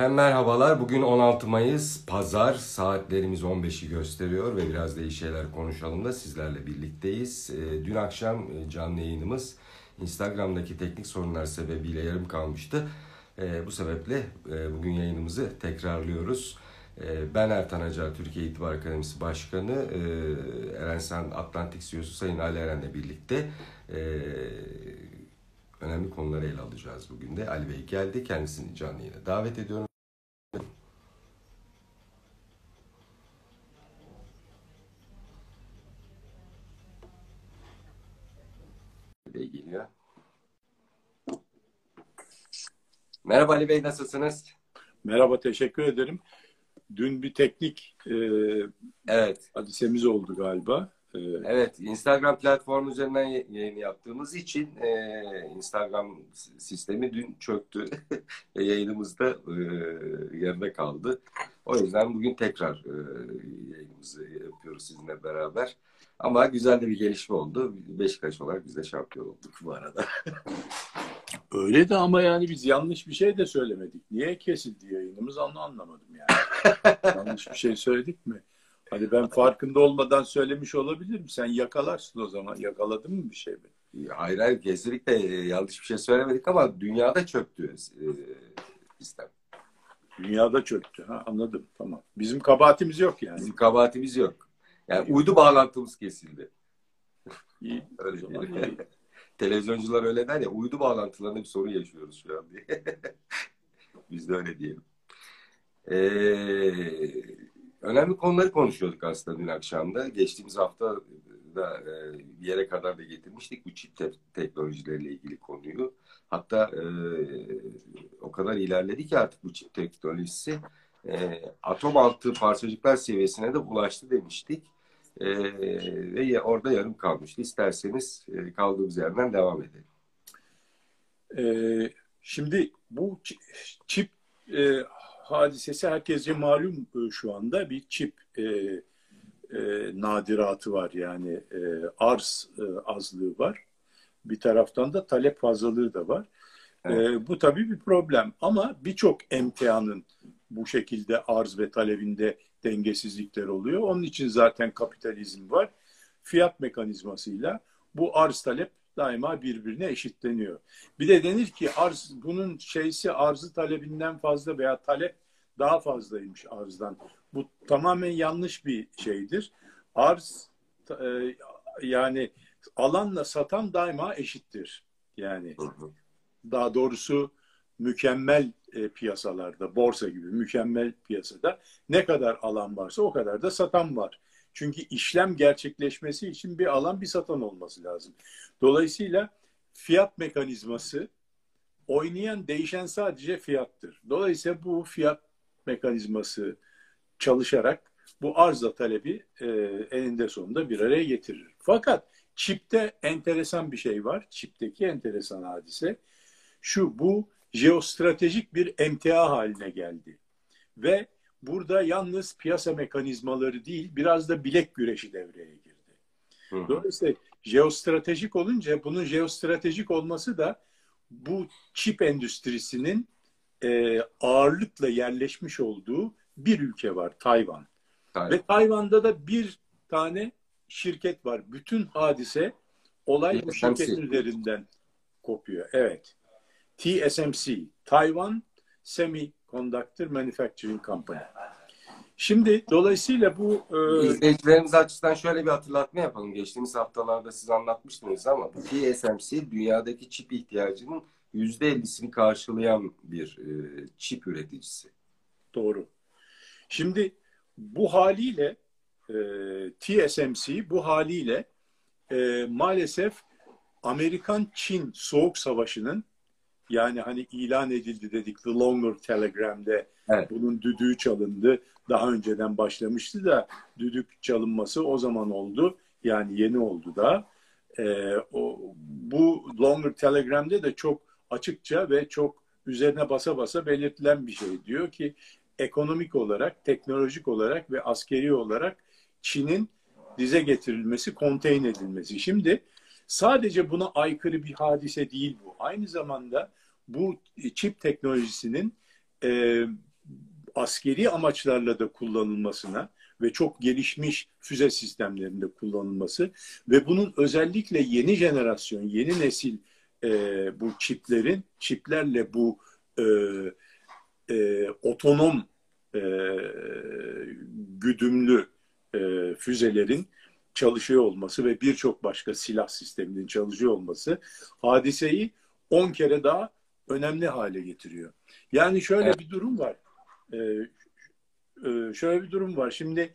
Efendim merhabalar. Bugün 16 Mayıs Pazar. Saatlerimiz 15'i gösteriyor ve biraz da iyi şeyler konuşalım da sizlerle birlikteyiz. Ee, dün akşam e, canlı yayınımız Instagram'daki teknik sorunlar sebebiyle yarım kalmıştı. Ee, bu sebeple e, bugün yayınımızı tekrarlıyoruz. Ee, ben Ertan Acar, Türkiye İtibar Akademisi Başkanı, e, Erensen Atlantik CEO'su Sayın Ali Eren'le birlikte önemli konuları ele alacağız bugün de. Ali Bey geldi. Kendisini canlı yayına davet ediyorum. Bey geliyor. Merhaba Ali Bey nasılsınız? Merhaba teşekkür ederim. Dün bir teknik e, evet. hadisemiz oldu galiba. Evet, Instagram platformu üzerinden yayın yaptığımız için e, Instagram sistemi dün çöktü ve yayınımız da e, yarıda kaldı. O yüzden bugün tekrar e, yayınımızı yapıyoruz sizinle beraber. Ama güzel de bir gelişme oldu. Beşiktaş olarak biz de şampiyon olduk bu arada. Öyle de ama yani biz yanlış bir şey de söylemedik. Niye kesildi yayınımız onu anlamadım yani. yanlış bir şey söyledik mi? Hani ben farkında olmadan söylemiş olabilirim. Sen yakalarsın o zaman. Yakaladın mı bir şey mi? Hayır hayır kesinlikle e, yanlış bir şey söylemedik ama dünyada çöktü e, sistem. Dünyada çöktü. Ha, anladım. Tamam. Bizim kabahatimiz yok yani. Bizim kabahatimiz yok. Yani uydu bağlantımız kesildi. İyi. öyle iyi. Televizyoncular öyle der ya uydu bağlantılarında bir sorun yaşıyoruz şu an diye. Biz de öyle diyelim. Eee önemli konuları konuşuyorduk aslında dün akşamda. Geçtiğimiz hafta da e, bir yere kadar da getirmiştik bu çip te- teknolojileriyle ilgili konuyu. Hatta e, o kadar ilerledi ki artık bu çip teknolojisi e, atom altı parçacıklar seviyesine de ulaştı demiştik. E, ve orada yarım kalmıştı. İsterseniz e, kaldığımız yerden devam edelim. E, şimdi bu çip e, hadisesi herkese malum e, şu anda bir çip e, e, nadiratı var yani e, arz e, azlığı var. Bir taraftan da talep fazlalığı da var. E, evet. E, bu tabii bir problem ama birçok emtianın bu şekilde arz ve talebinde dengesizlikler oluyor. Onun için zaten kapitalizm var. Fiyat mekanizmasıyla bu arz talep daima birbirine eşitleniyor. Bir de denir ki arz bunun şeysi arzı talebinden fazla veya talep daha fazlaymış arzdan. Bu tamamen yanlış bir şeydir. Arz e, yani alanla satan daima eşittir. Yani daha doğrusu mükemmel e, piyasalarda, borsa gibi mükemmel piyasada ne kadar alan varsa o kadar da satan var. Çünkü işlem gerçekleşmesi için bir alan bir satan olması lazım. Dolayısıyla fiyat mekanizması oynayan değişen sadece fiyattır. Dolayısıyla bu fiyat mekanizması çalışarak bu arzla talebi e, eninde sonunda bir araya getirir. Fakat çipte enteresan bir şey var. Çipteki enteresan hadise şu bu jeostratejik bir emtia haline geldi. Ve burada yalnız piyasa mekanizmaları değil biraz da bilek güreşi devreye girdi. Hı hı. Dolayısıyla jeostratejik olunca bunun jeostratejik olması da bu çip endüstrisinin e, ağırlıkla yerleşmiş olduğu bir ülke var Tayvan. Tayvan. Ve Tayvan'da da bir tane şirket var. Bütün hadise olay bu şirketin üzerinden kopuyor. Evet. TSMC, Taiwan Semiconductor Manufacturing Company. Şimdi dolayısıyla bu... E... İzleyicilerimiz açısından şöyle bir hatırlatma yapalım. Geçtiğimiz haftalarda siz anlatmıştınız ama TSMC dünyadaki çip ihtiyacının %50'sini karşılayan bir e, çip üreticisi. Doğru. Şimdi bu haliyle e, TSMC bu haliyle e, maalesef Amerikan-Çin Soğuk Savaşı'nın yani hani ilan edildi dedik The Longer Telegram'de evet. bunun düdüğü çalındı. Daha önceden başlamıştı da düdük çalınması o zaman oldu. Yani yeni oldu da. E, o, bu Longer Telegram'de de çok açıkça ve çok üzerine basa basa belirtilen bir şey. Diyor ki ekonomik olarak, teknolojik olarak ve askeri olarak Çin'in dize getirilmesi, konteyn edilmesi. Şimdi sadece buna aykırı bir hadise değil bu. Aynı zamanda bu çip teknolojisinin e, askeri amaçlarla da kullanılmasına ve çok gelişmiş füze sistemlerinde kullanılması ve bunun özellikle yeni jenerasyon, yeni nesil e, bu çiplerin, çiplerle bu e, e, otonom e, güdümlü e, füzelerin çalışıyor olması ve birçok başka silah sisteminin çalışıyor olması hadiseyi 10 kere daha önemli hale getiriyor. Yani şöyle evet. bir durum var. Ee, e, şöyle bir durum var. Şimdi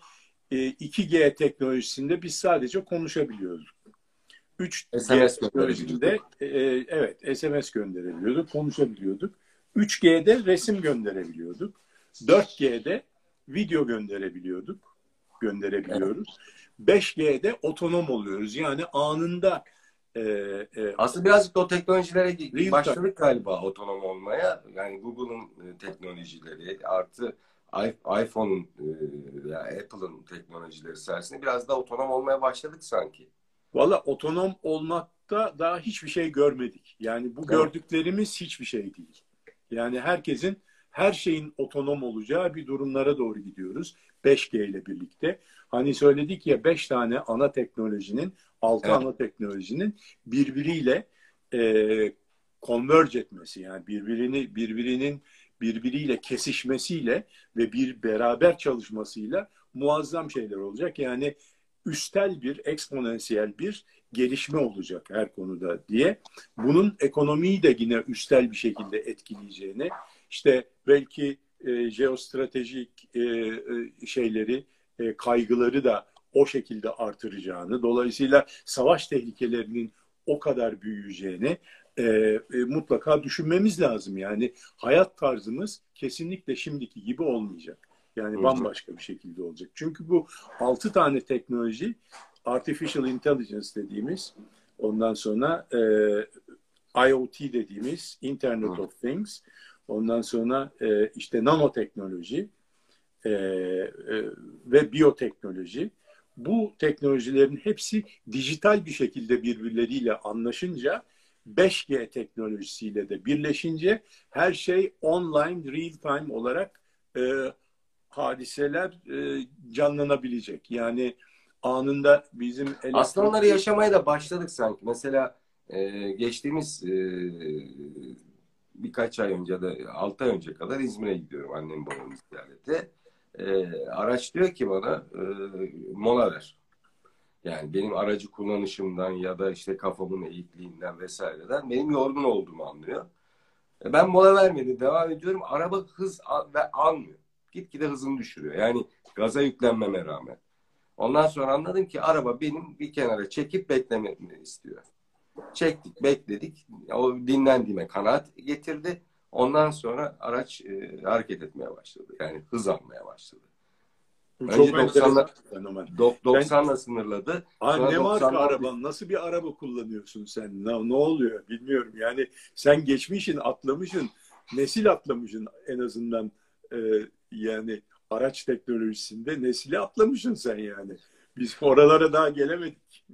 e, 2G teknolojisinde biz sadece konuşabiliyoruz. 3G teknolojisinde e, evet SMS gönderebiliyorduk, konuşabiliyorduk. 3G'de resim gönderebiliyorduk. 4G'de video gönderebiliyorduk, gönderebiliyoruz. Evet. 5G'de otonom oluyoruz. Yani anında e, e, aslında birazcık da o teknolojilere başladık galiba otonom olmaya. Yani Google'ın e, teknolojileri artı iPhone'un e, ya Apple'ın teknolojileri sayesinde biraz da otonom olmaya başladık sanki. Valla otonom olmakta daha hiçbir şey görmedik. Yani bu evet. gördüklerimiz hiçbir şey değil. Yani herkesin her şeyin otonom olacağı bir durumlara doğru gidiyoruz. 5G ile birlikte. Hani söyledik ya 5 tane ana teknolojinin, 6 evet. ana teknolojinin birbiriyle e, converge etmesi yani birbirini birbirinin birbiriyle kesişmesiyle ve bir beraber çalışmasıyla muazzam şeyler olacak. Yani üstel bir, eksponansiyel bir gelişme olacak her konuda diye. Bunun ekonomiyi de yine üstel bir şekilde etkileyeceğini, işte belki e, jeostratejik e, e, şeyleri, e, kaygıları da o şekilde artıracağını, dolayısıyla savaş tehlikelerinin o kadar büyüyeceğini e, e, mutlaka düşünmemiz lazım. Yani hayat tarzımız kesinlikle şimdiki gibi olmayacak. Yani bambaşka bir şekilde olacak. Çünkü bu altı tane teknoloji Artificial Intelligence dediğimiz ondan sonra e, IoT dediğimiz Internet of Things ondan sonra e, işte nanoteknoloji e, e, ve biyoteknoloji bu teknolojilerin hepsi dijital bir şekilde birbirleriyle anlaşınca 5G teknolojisiyle de birleşince her şey online, real time olarak e, hadiseler e, canlanabilecek. Yani anında bizim... Elektrik... Aslında onları yaşamaya da başladık sanki. Mesela e, geçtiğimiz e, birkaç ay önce de altı ay önce kadar İzmir'e gidiyorum annem babamın ziyarete. E, araç diyor ki bana e, mola ver. Yani benim aracı kullanışımdan ya da işte kafamın eğikliğinden vesaireden benim yorgun olduğumu anlıyor. E, ben mola vermedi devam ediyorum. Araba hız al, ve almıyor. Gitgide hızını düşürüyor. Yani gaza yüklenmeme rağmen. Ondan sonra anladım ki araba benim bir kenara çekip beklememi istiyor. Çektik, bekledik. O dinlendiğime kanaat getirdi. Ondan sonra araç e, hareket etmeye başladı. Yani hız almaya başladı. Önce 90'la 90'la ben... sınırladı. Aa, ne marka araban? Nasıl bir araba kullanıyorsun sen? Ne, ne oluyor? Bilmiyorum. Yani sen geçmişin, atlamışın, nesil atlamışın en azından e, yani araç teknolojisinde nesili atlamışsın sen yani. Biz oralara daha gelemedik.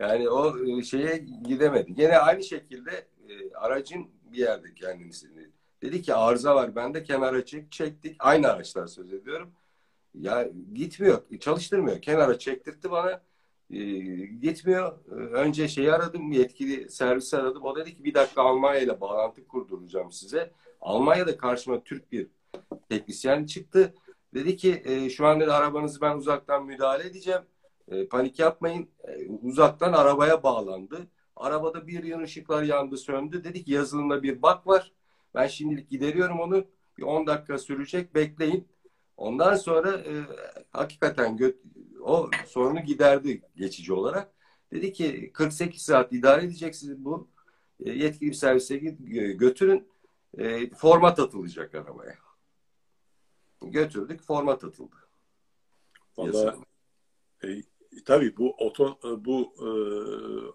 Yani o e, şeye gidemedi. Gene aynı şekilde e, aracın bir yerde kendini dedi ki arıza var. Ben de kenara çek, çektik. Aynı araçlar söz ediyorum. Ya gitmiyor, çalıştırmıyor. Kenara çektirtti bana. E, gitmiyor. E, önce şeyi aradım, yetkili servisi aradım. O dedi ki bir dakika Almanya ile bağlantı kurduracağım size. Almanya'da karşıma Türk bir teknisyen çıktı. Dedi ki e, şu an dedi arabanızı ben uzaktan müdahale edeceğim. E, panik yapmayın. E, uzaktan arabaya bağlandı. Arabada bir yan ışıklar yandı söndü. Dedik yazılımda bir bak var. Ben şimdilik gideriyorum onu. Bir 10 dakika sürecek bekleyin. Ondan sonra e, hakikaten gö- o sorunu giderdi geçici olarak. Dedi ki 48 saat idare edeceksiniz bu. E, yetkili bir servise götürün. E, format atılacak arabaya. Götürdük format atıldı. Valla e, tabii bu oto, bu e,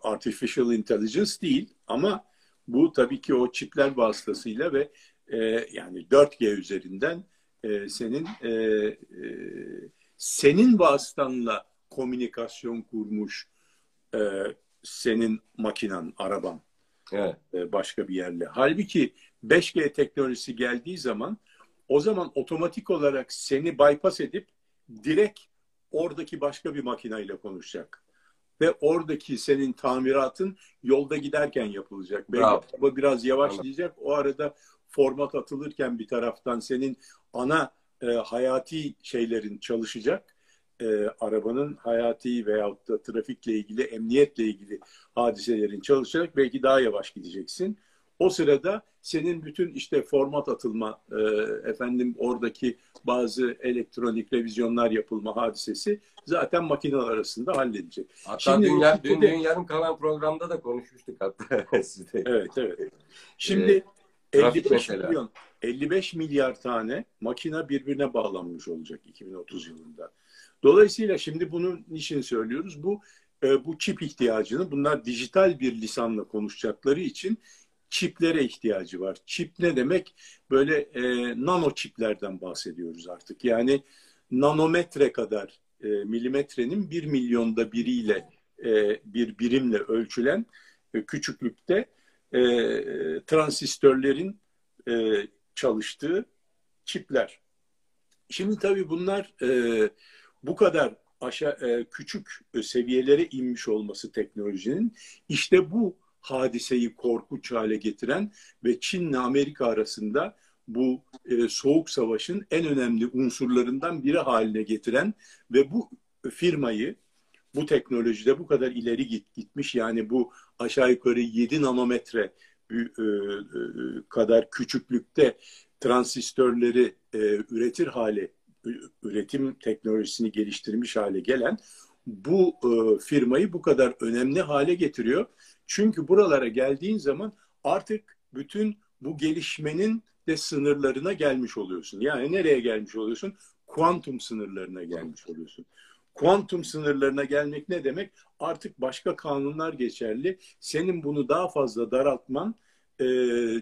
artificial intelligence değil ama bu tabii ki o çipler vasıtasıyla ve e, yani 4G üzerinden e, senin e, e, senin vasıtanla komünikasyon kurmuş e, senin makinan, araban. Evet. E, başka bir yerle. Halbuki 5G teknolojisi geldiği zaman o zaman otomatik olarak seni bypass edip direkt oradaki başka bir makineyle konuşacak. Ve oradaki senin tamiratın yolda giderken yapılacak. Belki bu biraz yavaşlayacak. O arada format atılırken bir taraftan senin ana e, hayati şeylerin çalışacak. E, arabanın hayati veyahut da trafikle ilgili, emniyetle ilgili hadiselerin çalışacak. Belki daha yavaş gideceksin. O sırada senin bütün işte format atılma, e, efendim oradaki bazı elektronik revizyonlar yapılma hadisesi zaten makineler arasında halledecek. Hatta Şimdi, dünya, dün, dün yarım kalan programda da konuşmuştuk hatta sizde. Evet, evet. Şimdi ee, 55 mesela. milyon, 55 milyar tane makine birbirine bağlanmış olacak 2030 yılında. Dolayısıyla şimdi bunun niçin söylüyoruz? Bu e, bu çip ihtiyacını bunlar dijital bir lisanla konuşacakları için çiplere ihtiyacı var. Çip ne demek? Böyle e, nano çiplerden bahsediyoruz artık. Yani nanometre kadar e, milimetrenin bir milyonda biriyle e, bir birimle ölçülen e, küçüklükte e, transistörlerin e, çalıştığı çipler. Şimdi tabii bunlar e, bu kadar aşağı e, küçük seviyelere inmiş olması teknolojinin işte bu hadiseyi korkunç hale getiren ve Çin'le Amerika arasında bu e, soğuk savaşın en önemli unsurlarından biri haline getiren ve bu firmayı bu teknolojide bu kadar ileri git, gitmiş yani bu aşağı yukarı 7 nanometre e, e, kadar küçüklükte transistörleri e, üretir hale üretim teknolojisini geliştirmiş hale gelen bu e, firmayı bu kadar önemli hale getiriyor çünkü buralara geldiğin zaman artık bütün bu gelişmenin de sınırlarına gelmiş oluyorsun. Yani nereye gelmiş oluyorsun? Kuantum sınırlarına gelmiş oluyorsun. Kuantum sınırlarına gelmek ne demek? Artık başka kanunlar geçerli. Senin bunu daha fazla daraltman e,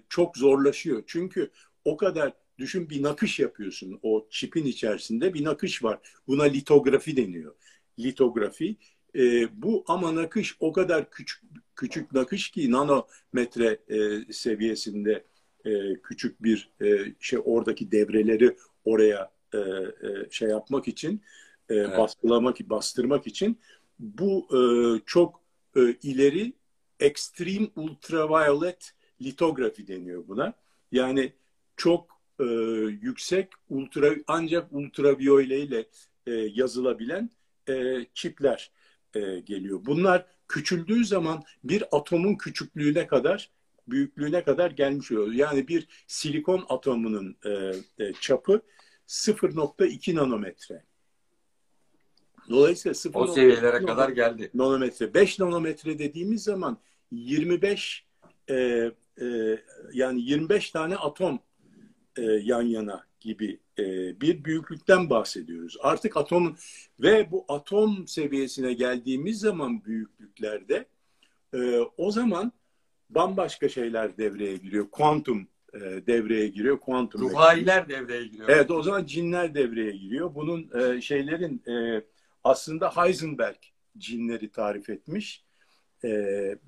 çok zorlaşıyor. Çünkü o kadar düşün bir nakış yapıyorsun. O çipin içerisinde bir nakış var. Buna litografi deniyor. Litografi e, bu ama nakış o kadar küçük küçük nakış ki nanometre e, seviyesinde e, küçük bir e, şey oradaki devreleri oraya e, e, şey yapmak için e, evet. baskılamak bastırmak için bu e, çok e, ileri extreme ultraviolet litografi deniyor buna. Yani çok e, yüksek ultra ancak ultraviyole ile e, yazılabilen e, çipler e, geliyor. Bunlar küçüldüğü zaman bir atomun küçüklüğüne kadar büyüklüğüne kadar gelmiş oluyor. Yani bir silikon atomunun e, e, çapı 0.2 nanometre. Dolayısıyla 0. O seviyelere kadar geldi. Nanometre. 5 nanometre dediğimiz zaman 25 e, e, yani 25 tane atom e, yan yana gibi e, bir büyüklükten bahsediyoruz. Artık atom ve bu atom seviyesine geldiğimiz zaman büyüklüklerde e, o zaman bambaşka şeyler devreye giriyor. Kuantum e, devreye giriyor. Kuantum Ruhailer devreye giriyor. Evet o zaman cinler devreye giriyor. Bunun e, şeylerin e, aslında Heisenberg cinleri tarif etmiş. E,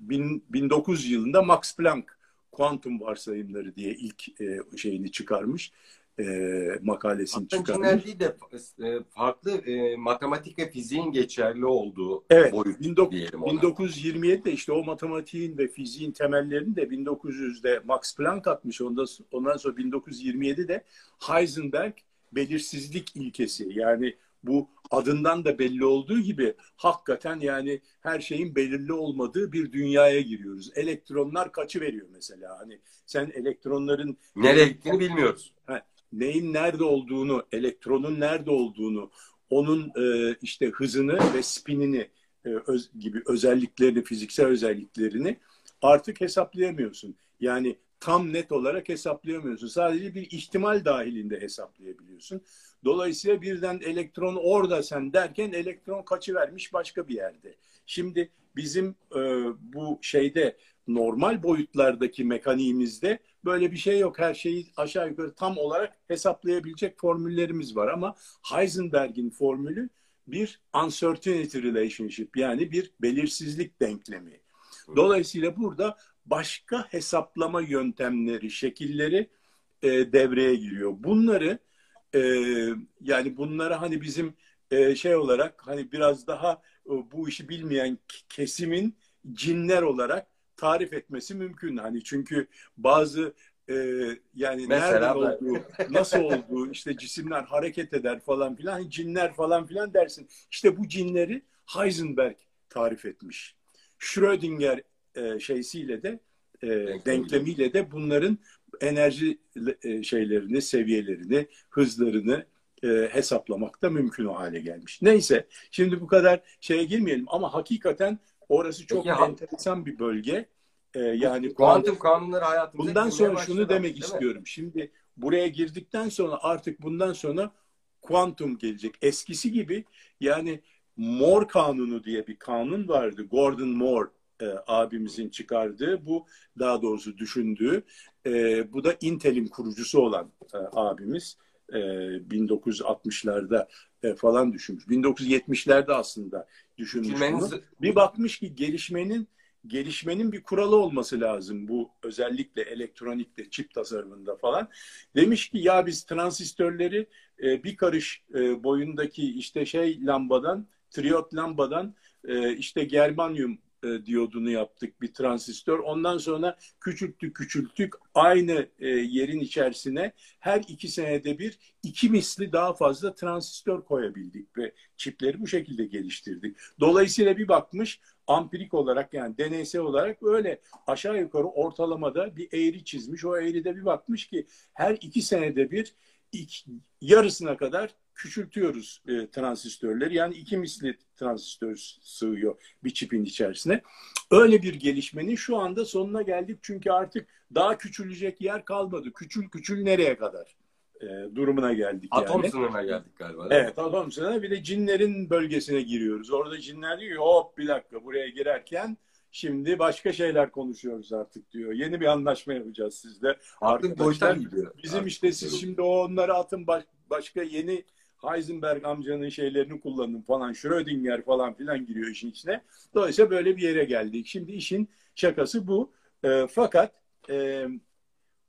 bin, 1900 yılında Max Planck kuantum varsayımları diye ilk e, şeyini çıkarmış e, makalesini Aslında çıkarmış. değil de e, farklı e, matematik ve fiziğin geçerli olduğu evet, boyut 19, diyelim ona. 1927'de işte o matematiğin ve fiziğin temellerini de 1900'de Max Planck atmış. Ondan, ondan sonra 1927'de Heisenberg belirsizlik ilkesi yani bu adından da belli olduğu gibi hakikaten yani her şeyin belirli olmadığı bir dünyaya giriyoruz. Elektronlar kaçı veriyor mesela? Hani sen elektronların nereye gittiğini bilmiyoruz. Ha, neyin nerede olduğunu, elektronun nerede olduğunu, onun e, işte hızını ve spinini e, öz, gibi özelliklerini, fiziksel özelliklerini artık hesaplayamıyorsun. Yani tam net olarak hesaplayamıyorsun. Sadece bir ihtimal dahilinde hesaplayabiliyorsun. Dolayısıyla birden elektron orada sen derken elektron kaçıvermiş başka bir yerde. Şimdi bizim e, bu şeyde normal boyutlardaki mekaniğimizde böyle bir şey yok. Her şeyi aşağı yukarı tam olarak hesaplayabilecek formüllerimiz var ama Heisenberg'in formülü bir uncertainty relationship yani bir belirsizlik denklemi. Dolayısıyla burada başka hesaplama yöntemleri, şekilleri e, devreye giriyor. Bunları e, yani bunları hani bizim e, şey olarak hani biraz daha e, bu işi bilmeyen kesimin cinler olarak tarif etmesi mümkün. Hani çünkü bazı e, yani Mesela nereden olduğu, nasıl olduğu, işte cisimler hareket eder falan filan, hani cinler falan filan dersin. İşte bu cinleri Heisenberg tarif etmiş. Schrödinger e, şeysiyle de e, denklemiyle de bunların enerji e, şeylerini, seviyelerini, hızlarını e, hesaplamak da mümkün o hale gelmiş. Neyse, şimdi bu kadar şeye girmeyelim ama hakikaten orası çok Peki, enteresan bir bölge. E, yani kuantum kanunları hayatımıza Bundan sonra şunu demek istiyorum. Mi? Şimdi buraya girdikten sonra artık bundan sonra kuantum gelecek. Eskisi gibi yani Moore kanunu diye bir kanun vardı. Gordon Moore e, abimizin çıkardığı bu daha doğrusu düşündüğü e, bu da Intel'in kurucusu olan e, abimiz e, 1960'larda e, falan düşünmüş. 1970'lerde aslında düşünmüş bunu. Bir bakmış ki gelişmenin gelişmenin bir kuralı olması lazım bu özellikle elektronikte, çip tasarımında falan. Demiş ki ya biz transistörleri e, bir karış e, boyundaki işte şey lambadan, triyot lambadan e, işte germanyum e, diyodunu yaptık bir transistör. Ondan sonra küçülttük küçülttük aynı e, yerin içerisine her iki senede bir iki misli daha fazla transistör koyabildik ve çipleri bu şekilde geliştirdik. Dolayısıyla bir bakmış ampirik olarak yani deneysel olarak öyle aşağı yukarı ortalamada bir eğri çizmiş. O eğride bir bakmış ki her iki senede bir iki, yarısına kadar küçültüyoruz e, transistörleri. Yani iki misli transistör sığıyor bir çipin içerisine. Öyle bir gelişmenin şu anda sonuna geldik. Çünkü artık daha küçülecek yer kalmadı. Küçül küçül nereye kadar? E, durumuna geldik atom yani. sınırına geldik galiba. Evet atom sınırına bir de cinlerin bölgesine giriyoruz. Orada cinler diyor hop bir dakika buraya girerken Şimdi başka şeyler konuşuyoruz artık diyor. Yeni bir anlaşma yapacağız sizle. Artık boştan gidiyor. Bizim artık işte siz şimdi o onları atın baş, başka yeni Heisenberg amcanın şeylerini kullanın falan. Schrödinger falan filan giriyor işin içine. Dolayısıyla böyle bir yere geldik. Şimdi işin şakası bu. E, fakat e,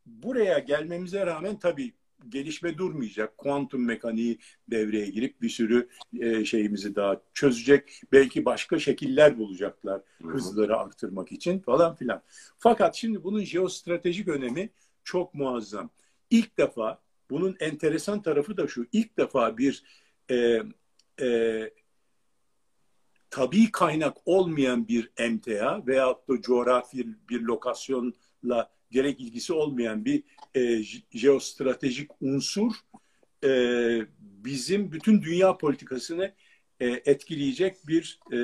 buraya gelmemize rağmen tabii gelişme durmayacak. Kuantum mekaniği devreye girip bir sürü e, şeyimizi daha çözecek. Belki başka şekiller bulacaklar hızları arttırmak için falan filan. Fakat şimdi bunun jeostratejik önemi çok muazzam. İlk defa bunun enteresan tarafı da şu. İlk defa bir e, e, tabii kaynak olmayan bir emtia veyahut da coğrafi bir lokasyonla gerek ilgisi olmayan bir e, jeostratejik unsur e, bizim bütün dünya politikasını e, etkileyecek bir e,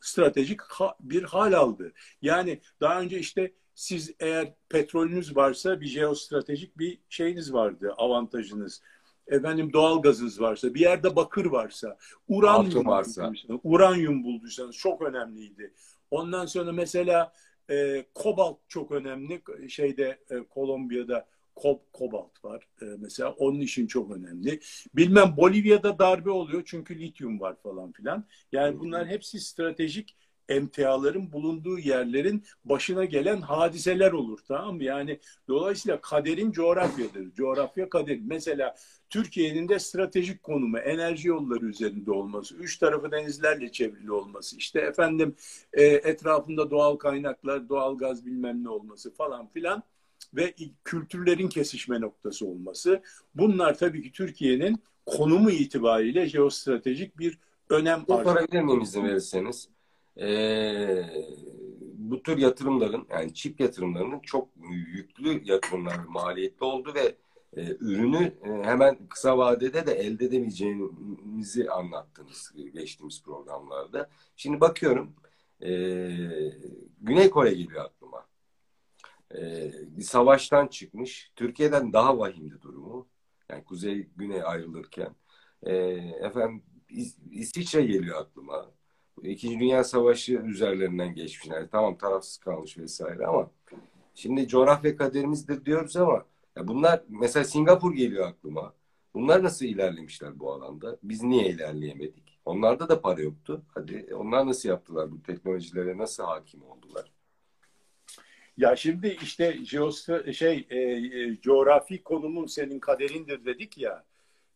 stratejik ha, bir hal aldı. Yani daha önce işte siz eğer petrolünüz varsa bir jeostratejik bir şeyiniz vardı, avantajınız. Efendim doğal gazınız varsa, bir yerde bakır varsa, uranyum varsa, uranyum bulduysanız çok önemliydi. Ondan sonra mesela e, kobalt çok önemli. Şeyde e, Kolombiya'da kob, kobalt var e, mesela. Onun için çok önemli. Bilmem Bolivya'da darbe oluyor çünkü lityum var falan filan. Yani bunlar hepsi stratejik emtiaların bulunduğu yerlerin başına gelen hadiseler olur tamam mı? Yani dolayısıyla kaderin coğrafyadır. Coğrafya kader. Mesela Türkiye'nin de stratejik konumu enerji yolları üzerinde olması, üç tarafı denizlerle çevrili olması, işte efendim e, etrafında doğal kaynaklar, doğal gaz bilmem ne olması falan filan ve kültürlerin kesişme noktası olması. Bunlar tabii ki Türkiye'nin konumu itibariyle jeostratejik bir önem arz ediyor. Miyim izin verirseniz? Ee, bu tür yatırımların yani çip yatırımlarının çok yüklü yatırımlar maliyetli oldu ve e, ürünü e, hemen kısa vadede de elde edemeyeceğimizi anlattınız geçtiğimiz programlarda. Şimdi bakıyorum e, Güney Kore geliyor aklıma. E, bir savaştan çıkmış. Türkiye'den daha vahimdi durumu. Yani Kuzey Güney ayrılırken. E, efendim İs İsviçre geliyor aklıma. İkinci Dünya Savaşı üzerlerinden geçmişler. Tamam tarafsız kalmış vesaire ama şimdi coğrafya kaderimiz de diyoruz ama ya bunlar mesela Singapur geliyor aklıma. Bunlar nasıl ilerlemişler bu alanda? Biz niye ilerleyemedik? Onlarda da para yoktu. Hadi onlar nasıl yaptılar bu teknolojilere nasıl hakim oldular? Ya şimdi işte jeostra şey e, e, coğrafi konumun senin kaderindir dedik ya.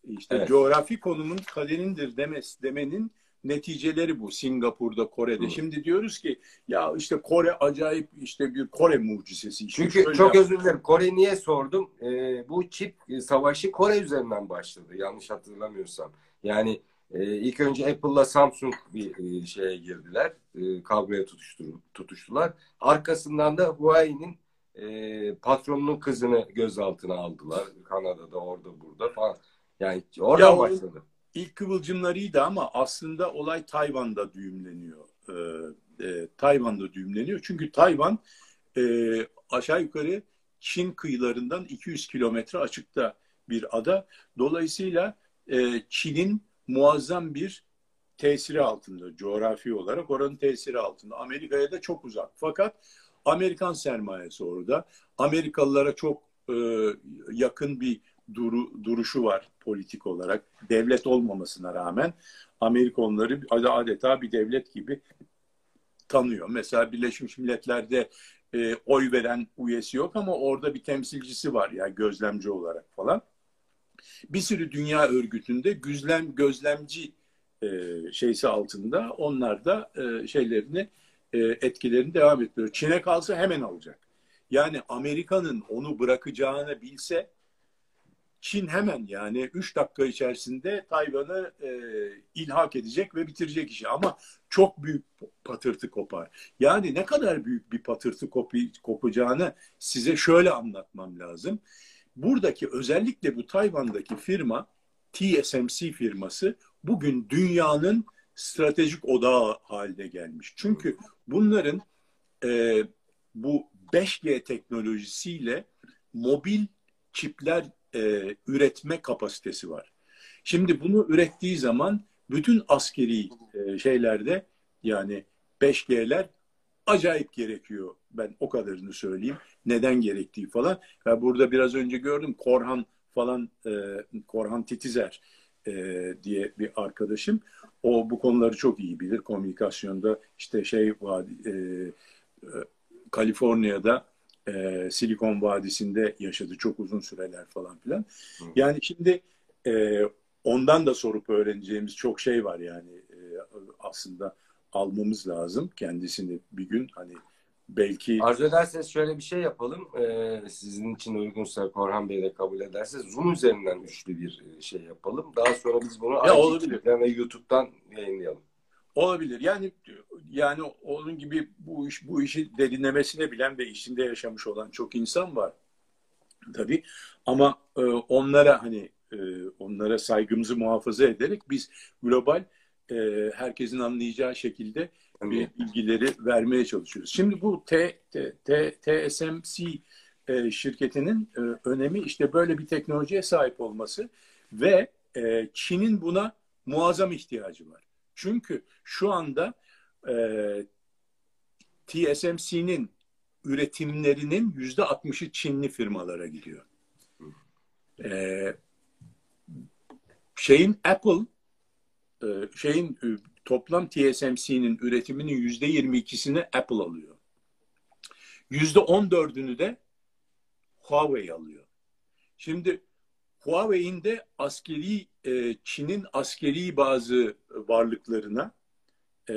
İşte evet. coğrafi konumun kaderindir demes demenin neticeleri bu Singapur'da, Kore'de. Hı. Şimdi diyoruz ki ya işte Kore acayip işte bir Kore mucizesi. İşte Çünkü çok özür dilerim. Kore niye sordum? Ee, bu çip savaşı Kore üzerinden başladı. Yanlış hatırlamıyorsam. Yani e, ilk önce Apple'la Samsung bir e, şeye girdiler. E, kavgaya tutuştur, tutuştular. Arkasından da Huawei'nin e, patronunun kızını gözaltına aldılar. Kanada'da, orada, burada falan. Yani oradan ya başladı. İlk kıvılcımlarıydı ama aslında olay Tayvan'da düğümleniyor. Ee, e, Tayvan'da düğümleniyor. Çünkü Tayvan e, aşağı yukarı Çin kıyılarından 200 kilometre açıkta bir ada. Dolayısıyla e, Çin'in muazzam bir tesiri altında coğrafi olarak oranın tesiri altında. Amerika'ya da çok uzak. Fakat Amerikan sermayesi orada. Amerikalılara çok e, yakın bir duru, duruşu var politik olarak. Devlet olmamasına rağmen Amerika onları adeta bir devlet gibi tanıyor. Mesela Birleşmiş Milletler'de e, oy veren üyesi yok ama orada bir temsilcisi var ya yani gözlemci olarak falan. Bir sürü dünya örgütünde gözlem gözlemci e, şeysi altında onlar da e, şeylerini e, etkilerini devam ettiriyor. Çin'e kalsa hemen alacak. Yani Amerika'nın onu bırakacağını bilse Çin hemen yani 3 dakika içerisinde Tayvan'ı e, ilhak edecek ve bitirecek işi. Ama çok büyük patırtı kopar. Yani ne kadar büyük bir patırtı kopu, kopacağını size şöyle anlatmam lazım. Buradaki özellikle bu Tayvan'daki firma TSMC firması bugün dünyanın stratejik odağı haline gelmiş. Çünkü bunların e, bu 5G teknolojisiyle mobil çipler e, üretme kapasitesi var. Şimdi bunu ürettiği zaman bütün askeri e, şeylerde yani 5G'ler acayip gerekiyor. Ben o kadarını söyleyeyim. Neden gerektiği falan. Ve burada biraz önce gördüm Korhan falan e, Korhan Titizer e, diye bir arkadaşım. O bu konuları çok iyi bilir. Komünikasyonda işte şey e, e, Kaliforniya'da e, Silikon Vadisi'nde yaşadı çok uzun süreler falan filan. Hı. Yani şimdi e, ondan da sorup öğreneceğimiz çok şey var yani e, aslında almamız lazım kendisini bir gün hani belki... Arzu ederseniz şöyle bir şey yapalım. Ee, sizin için uygunsa Korhan Bey de kabul ederse Zoom üzerinden üçlü bir e, şey yapalım. Daha sonra biz bunu ya olabilir. ve YouTube'dan yayınlayalım. Olabilir. Yani yani onun gibi bu iş bu işi derinlemesine bilen ve içinde yaşamış olan çok insan var. Tabii. Ama e, onlara hani e, onlara saygımızı muhafaza ederek biz global e, herkesin anlayacağı şekilde bir bilgileri vermeye çalışıyoruz. Şimdi bu T, T, T, TSMC e, şirketinin e, önemi işte böyle bir teknolojiye sahip olması ve e, Çin'in buna muazzam ihtiyacı var. Çünkü şu anda e, TSMC'nin üretimlerinin yüzde altmışı Çinli firmalara gidiyor. E, şeyin Apple e, şeyin e, toplam TSMC'nin üretiminin yüzde yirmi ikisini Apple alıyor. Yüzde on dördünü de Huawei alıyor. Şimdi Huawei'in de askeri e, Çin'in askeri bazı varlıklarına e,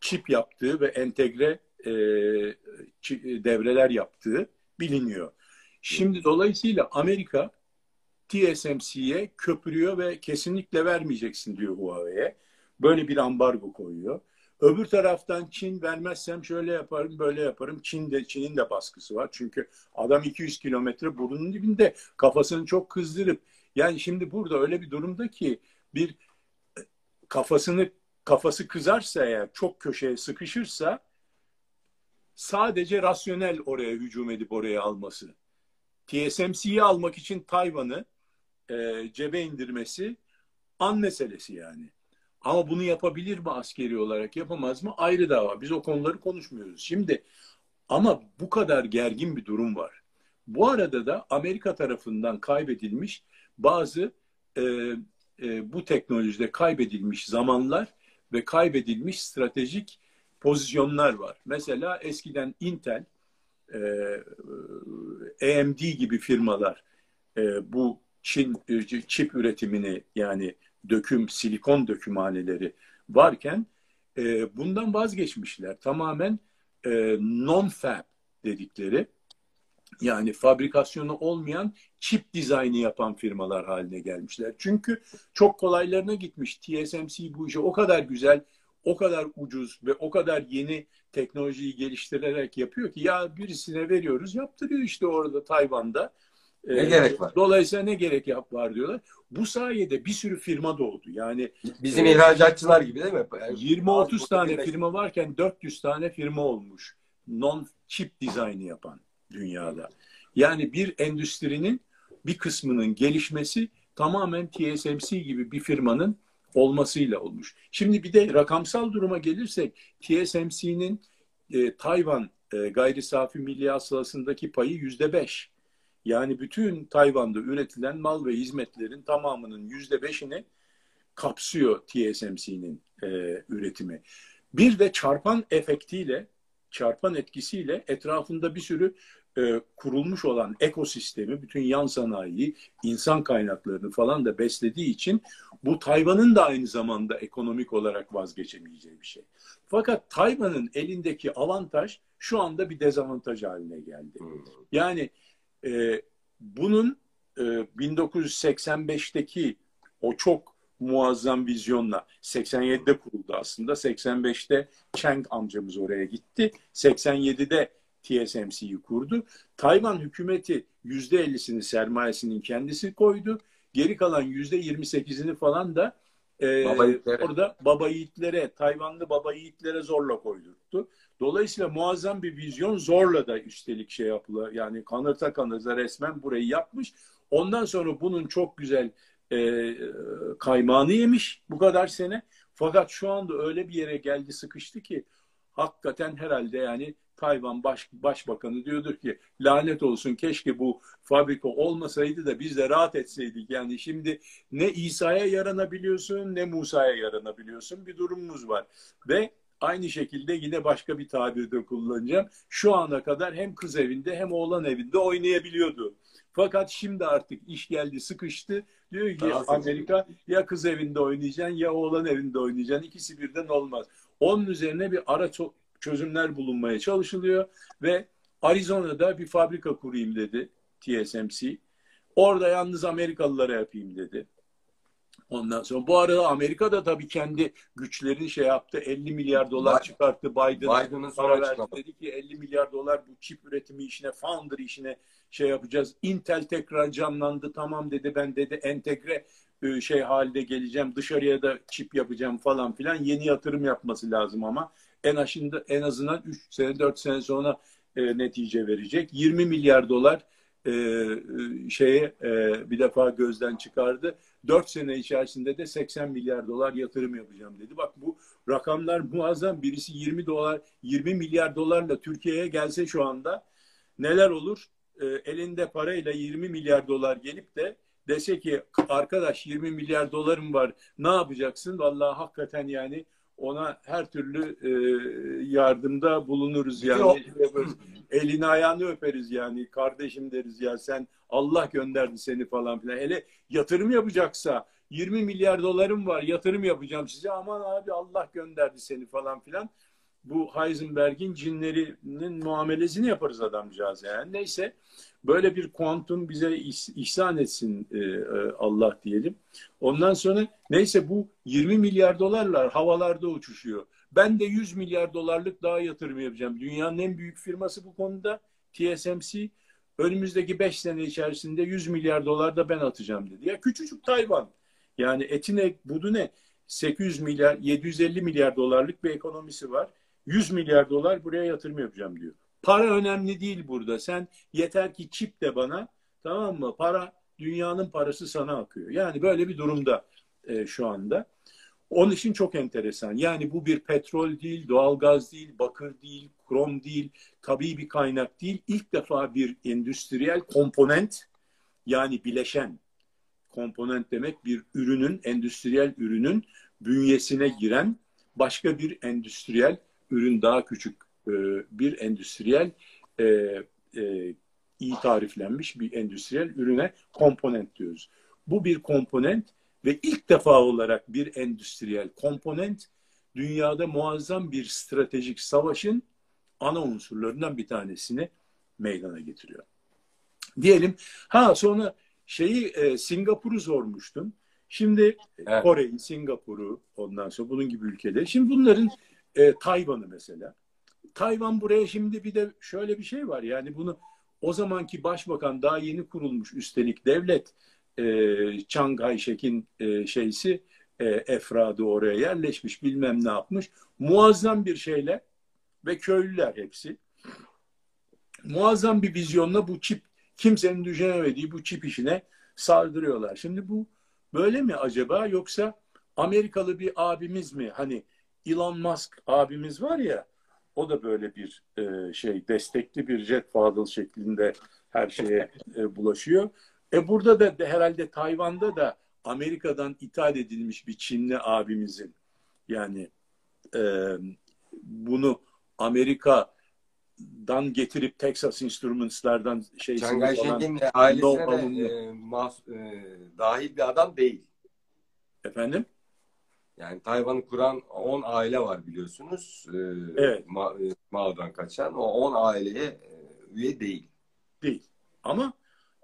çip yaptığı ve entegre e, devreler yaptığı biliniyor. Şimdi dolayısıyla Amerika TSMC'ye köpürüyor ve kesinlikle vermeyeceksin diyor Huawei'ye. Böyle bir ambargo koyuyor. Öbür taraftan Çin vermezsem şöyle yaparım, böyle yaparım. Çin de Çin'in de baskısı var. Çünkü adam 200 kilometre burnunun dibinde kafasını çok kızdırıp yani şimdi burada öyle bir durumda ki bir kafasını kafası kızarsa eğer çok köşeye sıkışırsa sadece rasyonel oraya hücum edip oraya alması. TSMC'yi almak için Tayvan'ı e, cebe indirmesi an meselesi yani. Ama bunu yapabilir mi askeri olarak yapamaz mı ayrı dava. Biz o konuları konuşmuyoruz. Şimdi ama bu kadar gergin bir durum var. Bu arada da Amerika tarafından kaybedilmiş bazı e, e, bu teknolojide kaybedilmiş zamanlar ve kaybedilmiş stratejik pozisyonlar var. Mesela eskiden Intel, e, AMD gibi firmalar e, bu Çin e, çip üretimini yani döküm, silikon dökümhaneleri varken e, bundan vazgeçmişler. Tamamen e, non-fab dedikleri yani fabrikasyonu olmayan çip dizaynı yapan firmalar haline gelmişler. Çünkü çok kolaylarına gitmiş. TSMC bu işi o kadar güzel, o kadar ucuz ve o kadar yeni teknolojiyi geliştirerek yapıyor ki ya birisine veriyoruz yaptırıyor işte orada Tayvan'da. Ne ee, gerek var? Dolayısıyla ne gerek yap var diyorlar. Bu sayede bir sürü firma doğdu. Yani bizim e, ihracatçılar gibi değil mi? Yani 20-30 tane firma varken 400 tane firma olmuş. Non chip dizaynı yapan dünyada. Yani bir endüstrinin bir kısmının gelişmesi tamamen TSMC gibi bir firmanın olmasıyla olmuş. Şimdi bir de rakamsal duruma gelirsek TSMC'nin e, Tayvan e, gayri safi milli hasılasındaki payı yüzde beş. Yani bütün Tayvan'da üretilen mal ve hizmetlerin tamamının yüzde beşini kapsıyor TSMC'nin e, üretimi. Bir de çarpan efektiyle, çarpan etkisiyle etrafında bir sürü e, kurulmuş olan ekosistemi, bütün yan sanayiyi, insan kaynaklarını falan da beslediği için bu Tayvan'ın da aynı zamanda ekonomik olarak vazgeçemeyeceği bir şey. Fakat Tayvan'ın elindeki avantaj şu anda bir dezavantaj haline geldi. Hmm. Yani e, bunun e, 1985'teki o çok muazzam vizyonla 87'de kuruldu aslında. 85'te Cheng amcamız oraya gitti. 87'de TSMC'yi kurdu. Tayvan hükümeti %50'sini sermayesinin kendisi koydu. Geri kalan %28'ini falan da e, baba orada baba yiğitlere, Tayvanlı baba yiğitlere zorla koydurttu. Dolayısıyla muazzam bir vizyon zorla da üstelik şey yapılıyor. Yani kanırta kanırta resmen burayı yapmış. Ondan sonra bunun çok güzel e, kaymağını yemiş bu kadar sene. Fakat şu anda öyle bir yere geldi sıkıştı ki hakikaten herhalde yani Tayvan baş, Başbakanı diyordur ki lanet olsun keşke bu fabrika olmasaydı da biz de rahat etseydik. Yani şimdi ne İsa'ya yaranabiliyorsun ne Musa'ya yaranabiliyorsun bir durumumuz var. Ve aynı şekilde yine başka bir tabirde kullanacağım. Şu ana kadar hem kız evinde hem oğlan evinde oynayabiliyordu. Fakat şimdi artık iş geldi sıkıştı. Diyor ki Daha Amerika ya kız evinde oynayacaksın ya oğlan evinde oynayacaksın. İkisi birden olmaz. Onun üzerine bir ara çözümler bulunmaya çalışılıyor ve Arizona'da bir fabrika kurayım dedi TSMC. Orada yalnız Amerikalılara yapayım dedi. Ondan sonra bu arada Amerika da tabii kendi güçlerini şey yaptı. 50 milyar dolar çıkarttı Biden. Biden'ın para verdi. Dedi ki 50 milyar dolar bu çip üretimi işine, founder işine şey yapacağız. Intel tekrar canlandı. Tamam dedi ben dedi entegre e, şey halde geleceğim. Dışarıya da çip yapacağım falan filan. Yeni yatırım yapması lazım ama en aşında en azından 3 sene 4 sene sonra e, netice verecek. 20 milyar dolar e, şeye e, bir defa gözden çıkardı. 4 sene içerisinde de 80 milyar dolar yatırım yapacağım dedi. Bak bu rakamlar muazzam. Birisi 20 dolar 20 milyar dolarla Türkiye'ye gelse şu anda neler olur? E, elinde parayla 20 milyar dolar gelip de dese ki arkadaş 20 milyar dolarım var ne yapacaksın? Vallahi hakikaten yani ona her türlü e, yardımda bulunuruz yani. Elini ayağını öperiz yani. Kardeşim deriz ya sen Allah gönderdi seni falan filan. Hele yatırım yapacaksa 20 milyar dolarım var yatırım yapacağım size aman abi Allah gönderdi seni falan filan. Bu Heisenberg'in cinlerinin muamelesini yaparız adamcağız yani. Neyse Böyle bir kuantum bize ihsan etsin e, e, Allah diyelim. Ondan sonra neyse bu 20 milyar dolarlar havalarda uçuşuyor. Ben de 100 milyar dolarlık daha yatırım yapacağım. Dünyanın en büyük firması bu konuda TSMC. Önümüzdeki 5 sene içerisinde 100 milyar dolar da ben atacağım dedi. Ya küçücük Tayvan. Yani etine budu ne? 800 milyar, 750 milyar dolarlık bir ekonomisi var. 100 milyar dolar buraya yatırım yapacağım diyor. Para önemli değil burada. Sen yeter ki çip de bana tamam mı? Para dünyanın parası sana akıyor. Yani böyle bir durumda e, şu anda. Onun için çok enteresan. Yani bu bir petrol değil, doğalgaz değil, bakır değil, krom değil, tabii bir kaynak değil. İlk defa bir endüstriyel komponent yani bileşen komponent demek bir ürünün, endüstriyel ürünün bünyesine giren başka bir endüstriyel ürün daha küçük e, bir endüstriyel e, e, iyi tariflenmiş bir endüstriyel ürüne komponent diyoruz. Bu bir komponent ve ilk defa olarak bir endüstriyel komponent dünyada muazzam bir stratejik savaşın ana unsurlarından bir tanesini meydana getiriyor. Diyelim ha sonra şeyi e, Singapur'u sormuştum. Şimdi evet. Kore'yi, Singapur'u ondan sonra bunun gibi ülkeleri. Şimdi bunların e, Tayvan'ı mesela. Tayvan buraya şimdi bir de şöyle bir şey var. Yani bunu o zamanki başbakan daha yeni kurulmuş üstelik devlet e, Chiang Kai-shek'in e, şeysi e, efradı oraya yerleşmiş bilmem ne yapmış. Muazzam bir şeyle ve köylüler hepsi. Muazzam bir vizyonla bu çip kimsenin düşünemediği bu çip işine saldırıyorlar. Şimdi bu böyle mi acaba yoksa Amerikalı bir abimiz mi? Hani Elon Musk abimiz var ya o da böyle bir e, şey destekli bir jet fadıl şeklinde her şeye e, bulaşıyor. E burada da de, herhalde Tayvan'da da Amerika'dan ithal edilmiş bir Çinli abimizin yani e, bunu Amerika'dan getirip Texas Instruments'lardan şey Şangay Şenk'in ailesine de e, mas, e, dahil bir adam değil. Efendim? Yani Tayvan'ı kuran 10 aile var biliyorsunuz. E, evet. Ma, e, Mao'dan kaçan. O 10 aileye e, üye değil. Değil. Ama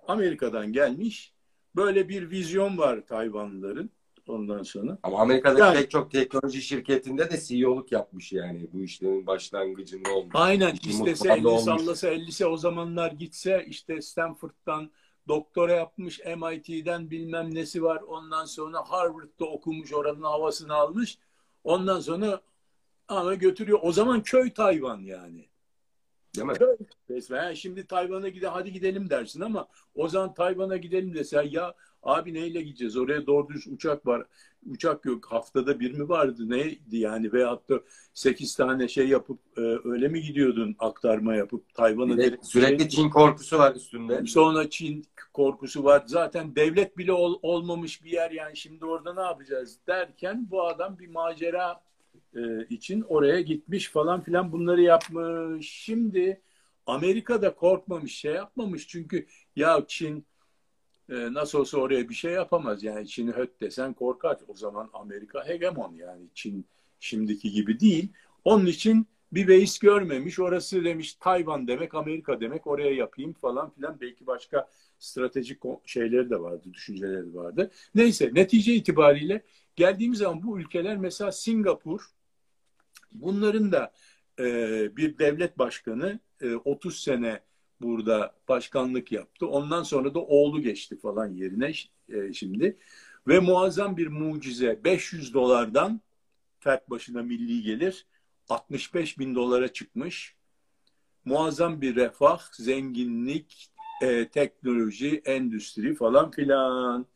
Amerika'dan gelmiş böyle bir vizyon var Tayvanlıların ondan sonra. Ama Amerika'daki yani, pek çok teknoloji şirketinde de CEO'luk yapmış yani bu işlerin başlangıcında olmuş. Aynen istese 50 sallasa 50'se o zamanlar gitse işte Stanford'dan doktora yapmış MIT'den bilmem nesi var ondan sonra Harvard'da okumuş oranın havasını almış ondan sonra ama götürüyor o zaman köy Tayvan yani. Değil mi? Resmen. Şimdi Tayvan'a gide hadi gidelim dersin ama o zaman Tayvan'a gidelim desen ya abi neyle gideceğiz? Oraya doğru düz uçak var. Uçak yok. Haftada bir mi vardı? Neydi yani? Veyahut da sekiz tane şey yapıp e, öyle mi gidiyordun aktarma yapıp Tayvan'a? Sürekli şey, Çin korkusu var üstünde. Sonra Çin korkusu var. Zaten devlet bile ol, olmamış bir yer yani şimdi orada ne yapacağız derken bu adam bir macera e, için oraya gitmiş falan filan bunları yapmış. Şimdi Amerika korkmamış, şey yapmamış çünkü ya Çin e, nasıl olsa oraya bir şey yapamaz. Yani Çin'i höt desen korkar. O zaman Amerika hegemon yani Çin şimdiki gibi değil. Onun için bir beis görmemiş. Orası demiş Tayvan demek, Amerika demek. Oraya yapayım falan filan. Belki başka stratejik şeyleri de vardı, düşünceleri de vardı. Neyse netice itibariyle geldiğimiz zaman bu ülkeler mesela Singapur Bunların da e, bir devlet başkanı e, 30 sene burada başkanlık yaptı. Ondan sonra da oğlu geçti falan yerine e, şimdi. Ve muazzam bir mucize 500 dolardan fert başına milli gelir 65 bin dolara çıkmış. Muazzam bir refah, zenginlik, e, teknoloji, endüstri falan filan.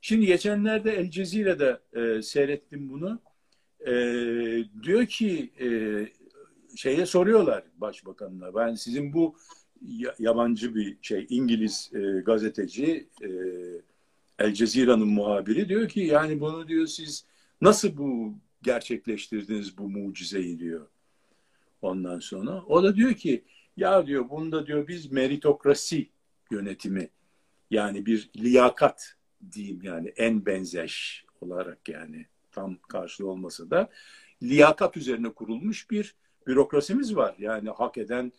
Şimdi geçenlerde El Cezire'de e, seyrettim bunu e, diyor ki e, şeye soruyorlar başbakanına ben sizin bu yabancı bir şey İngiliz e, gazeteci e, El Cezire'nin muhabiri diyor ki yani bunu diyor siz nasıl bu gerçekleştirdiniz bu mucizeyi diyor. Ondan sonra o da diyor ki ya diyor bunda diyor biz meritokrasi yönetimi yani bir liyakat diyeyim yani en benzeş olarak yani tam karşılığı olmasa da liyakat üzerine kurulmuş bir bürokrasimiz var. Yani hak eden,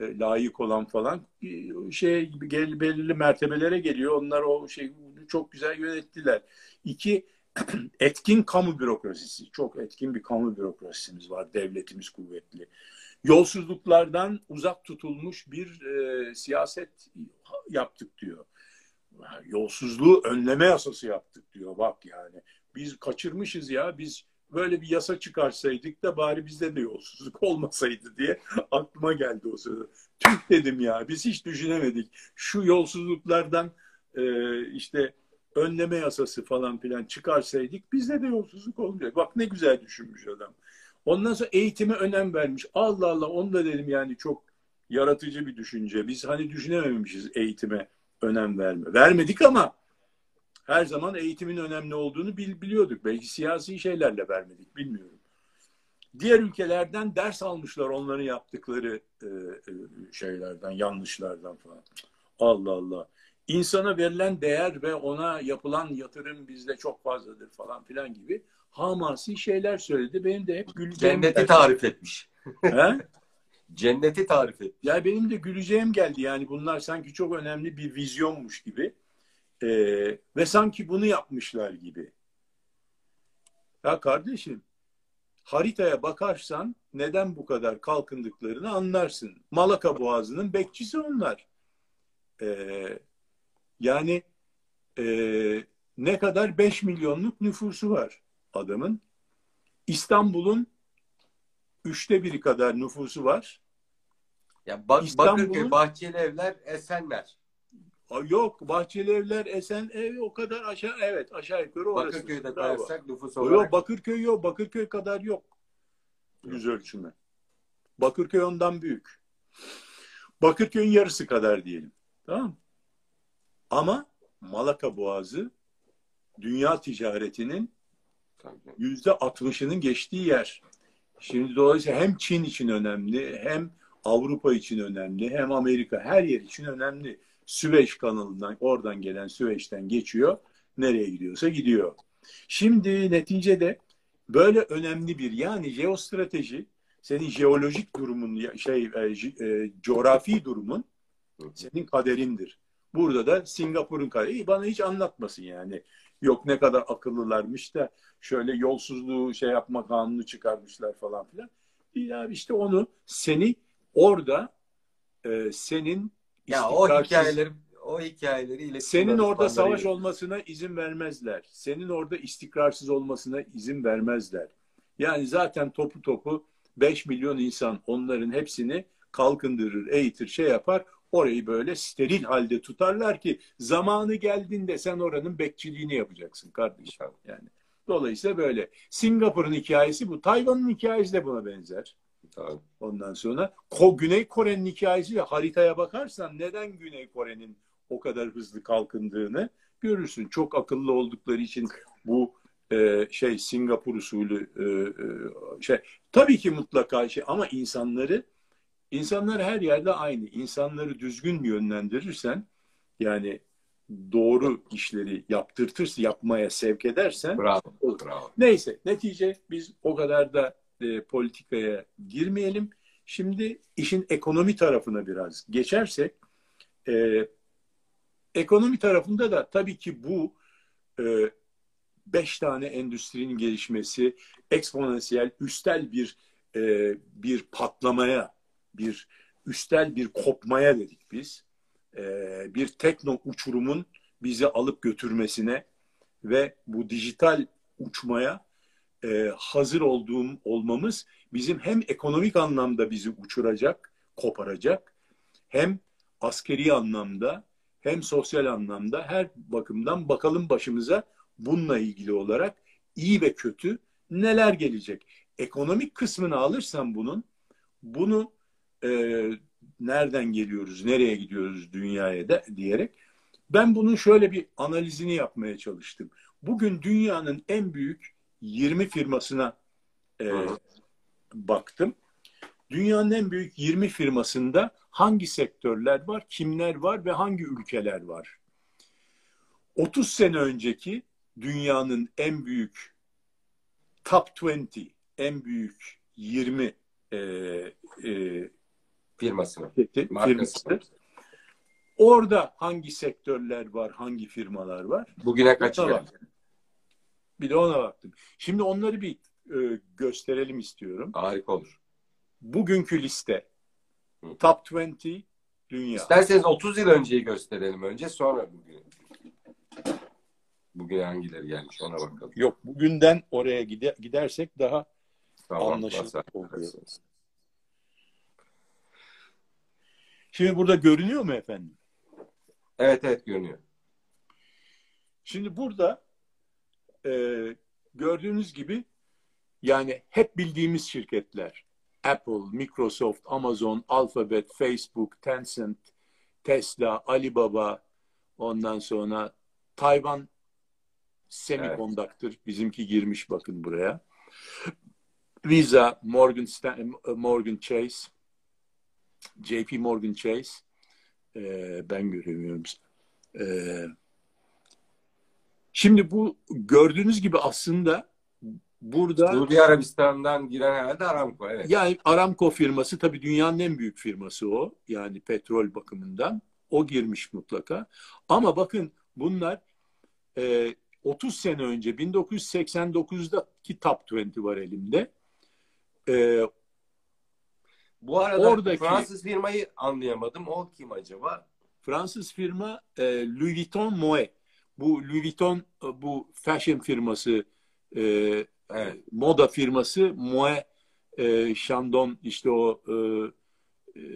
e, layık olan falan e, şey belirli mertebelere geliyor. Onlar o şey çok güzel yönettiler. İki, etkin kamu bürokrasisi. Çok etkin bir kamu bürokrasimiz var. Devletimiz kuvvetli. Yolsuzluklardan uzak tutulmuş bir e, siyaset yaptık diyor. Yolsuzluğu önleme yasası yaptık diyor. Bak yani biz kaçırmışız ya biz böyle bir yasa çıkarsaydık da bari bizde de yolsuzluk olmasaydı diye aklıma geldi o sırada. Tüh dedim ya biz hiç düşünemedik. Şu yolsuzluklardan e, işte önleme yasası falan filan çıkarsaydık bizde de yolsuzluk olmayacak. Bak ne güzel düşünmüş adam. Ondan sonra eğitime önem vermiş. Allah Allah onu da dedim yani çok yaratıcı bir düşünce. Biz hani düşünememişiz eğitime önem verme. Vermedik ama her zaman eğitimin önemli olduğunu bil, biliyorduk. Belki siyasi şeylerle vermedik, bilmiyorum. diğer ülkelerden ders almışlar onların yaptıkları e, e, şeylerden, yanlışlardan falan. Allah Allah. İnsana verilen değer ve ona yapılan yatırım bizde çok fazladır falan filan gibi hamasi şeyler söyledi. Benim de hep güleceğim. Cenneti tarif etmiş. He? Cenneti tarif etmiş. Ya benim de güleceğim geldi. Yani bunlar sanki çok önemli bir vizyonmuş gibi. Ee, ve sanki bunu yapmışlar gibi. Ya kardeşim haritaya bakarsan neden bu kadar kalkındıklarını anlarsın. Malaka Boğazı'nın bekçisi onlar. Ee, yani e, ne kadar 5 milyonluk nüfusu var adamın. İstanbul'un üçte biri kadar nüfusu var. Ya bak, Bakırköy, Bahçeli Evler, Esenler. Yok Bahçeli Evler, Esen ev o kadar aşağı evet aşağı yukarı orası. Bakırköy'de koyarsak nüfus Yok olarak Bakırköy yok. Bakırköy kadar yok. Yüz ölçümü. Bakırköy ondan büyük. Bakırköy'ün yarısı kadar diyelim. Tamam mı? Ama Malaka Boğazı dünya ticaretinin yüzde altmışının geçtiği yer. Şimdi dolayısıyla hem Çin için önemli, hem Avrupa için önemli, hem Amerika her yer için önemli. Süveyş kanalından, oradan gelen Süveyş'ten geçiyor. Nereye gidiyorsa gidiyor. Şimdi neticede böyle önemli bir yani jeostrateji senin jeolojik durumun şey e, e, coğrafi durumun senin kaderindir. Burada da Singapur'un. İyi, Bana hiç anlatmasın yani. Yok ne kadar akıllılarmış da şöyle yolsuzluğu şey yapma kanunu çıkarmışlar falan filan. Değil abi işte onu seni orada e, senin Ya o hikayeleri o hikayeleri ile senin orada savaş olmasına izin vermezler. Senin orada istikrarsız olmasına izin vermezler. Yani zaten topu topu 5 milyon insan onların hepsini kalkındırır, eğitir, şey yapar. Orayı böyle steril halde tutarlar ki zamanı geldiğinde sen oranın bekçiliğini yapacaksın kardeşim. Yani dolayısıyla böyle. Singapur'un hikayesi bu. Tayvan'ın hikayesi de buna benzer. Tabii. Ondan sonra Ko Güney Kore'nin hikayesi de haritaya bakarsan neden Güney Kore'nin o kadar hızlı kalkındığını görürsün. Çok akıllı oldukları için bu e, şey Singapur usulü e, e, şey tabii ki mutlaka şey ama insanları insanlar her yerde aynı. İnsanları düzgün yönlendirirsen yani doğru işleri yaptırtırsın, yapmaya sevk edersen Bravo. Olur. Bravo. Neyse netice biz o kadar da e, politikaya girmeyelim. Şimdi işin ekonomi tarafına biraz geçersek e, ekonomi tarafında da tabii ki bu e, beş tane endüstrinin gelişmesi eksponansiyel üstel bir e, bir patlamaya bir üstel bir kopmaya dedik biz. E, bir tekno uçurumun bizi alıp götürmesine ve bu dijital uçmaya e, hazır olduğum olmamız bizim hem ekonomik anlamda bizi uçuracak, koparacak, hem askeri anlamda hem sosyal anlamda her bakımdan bakalım başımıza bununla ilgili olarak iyi ve kötü neler gelecek. Ekonomik kısmını alırsam bunun, bunu e, nereden geliyoruz, nereye gidiyoruz dünyaya da diyerek ben bunun şöyle bir analizini yapmaya çalıştım. Bugün dünyanın en büyük 20 firmasına e, baktım. Dünyanın en büyük 20 firmasında hangi sektörler var, kimler var ve hangi ülkeler var? 30 sene önceki dünyanın en büyük top 20, en büyük 20 e, e, Firmasına. şirketi, Markası. firması. Orada hangi sektörler var, hangi firmalar var? Bugüne kaç baktım. Bir de ona baktım. Şimdi onları bir e, gösterelim istiyorum. Harika olur. Bugünkü liste Hı. Top 20 dünya. İsterseniz 30 yıl önceyi gösterelim önce sonra bugün. Bugün hangileri gelmiş ona bakalım. Yok bugünden oraya gide- gidersek daha Tamam, Anlaşıldı. basar. Oluyor. Şimdi burada görünüyor mu efendim? Evet evet görünüyor. Şimdi burada e, gördüğünüz gibi yani hep bildiğimiz şirketler Apple, Microsoft, Amazon, Alphabet, Facebook, Tencent, Tesla, Alibaba ondan sonra Tayvan Semiconductor bizimki girmiş bakın buraya. Visa, Morgan, Morgan Chase, JP Morgan Chase, ee, ben göremiyorum. Ee, şimdi bu gördüğünüz gibi aslında burada Suudi Arabistan'dan giren herhalde Aramco. Evet. yani Aramco firması tabii dünyanın en büyük firması o. Yani petrol bakımından. O girmiş mutlaka. Ama bakın bunlar e, 30 sene önce 1989'daki Top 20 var elimde. E, Bu arada Oradaki- Fransız firmayı anlayamadım. O kim acaba? Fransız firma e, Louis Vuitton Moet. Bu Louis Vuitton e, bu fashion firması e, Evet. moda firması Moet e, Chandon işte o e,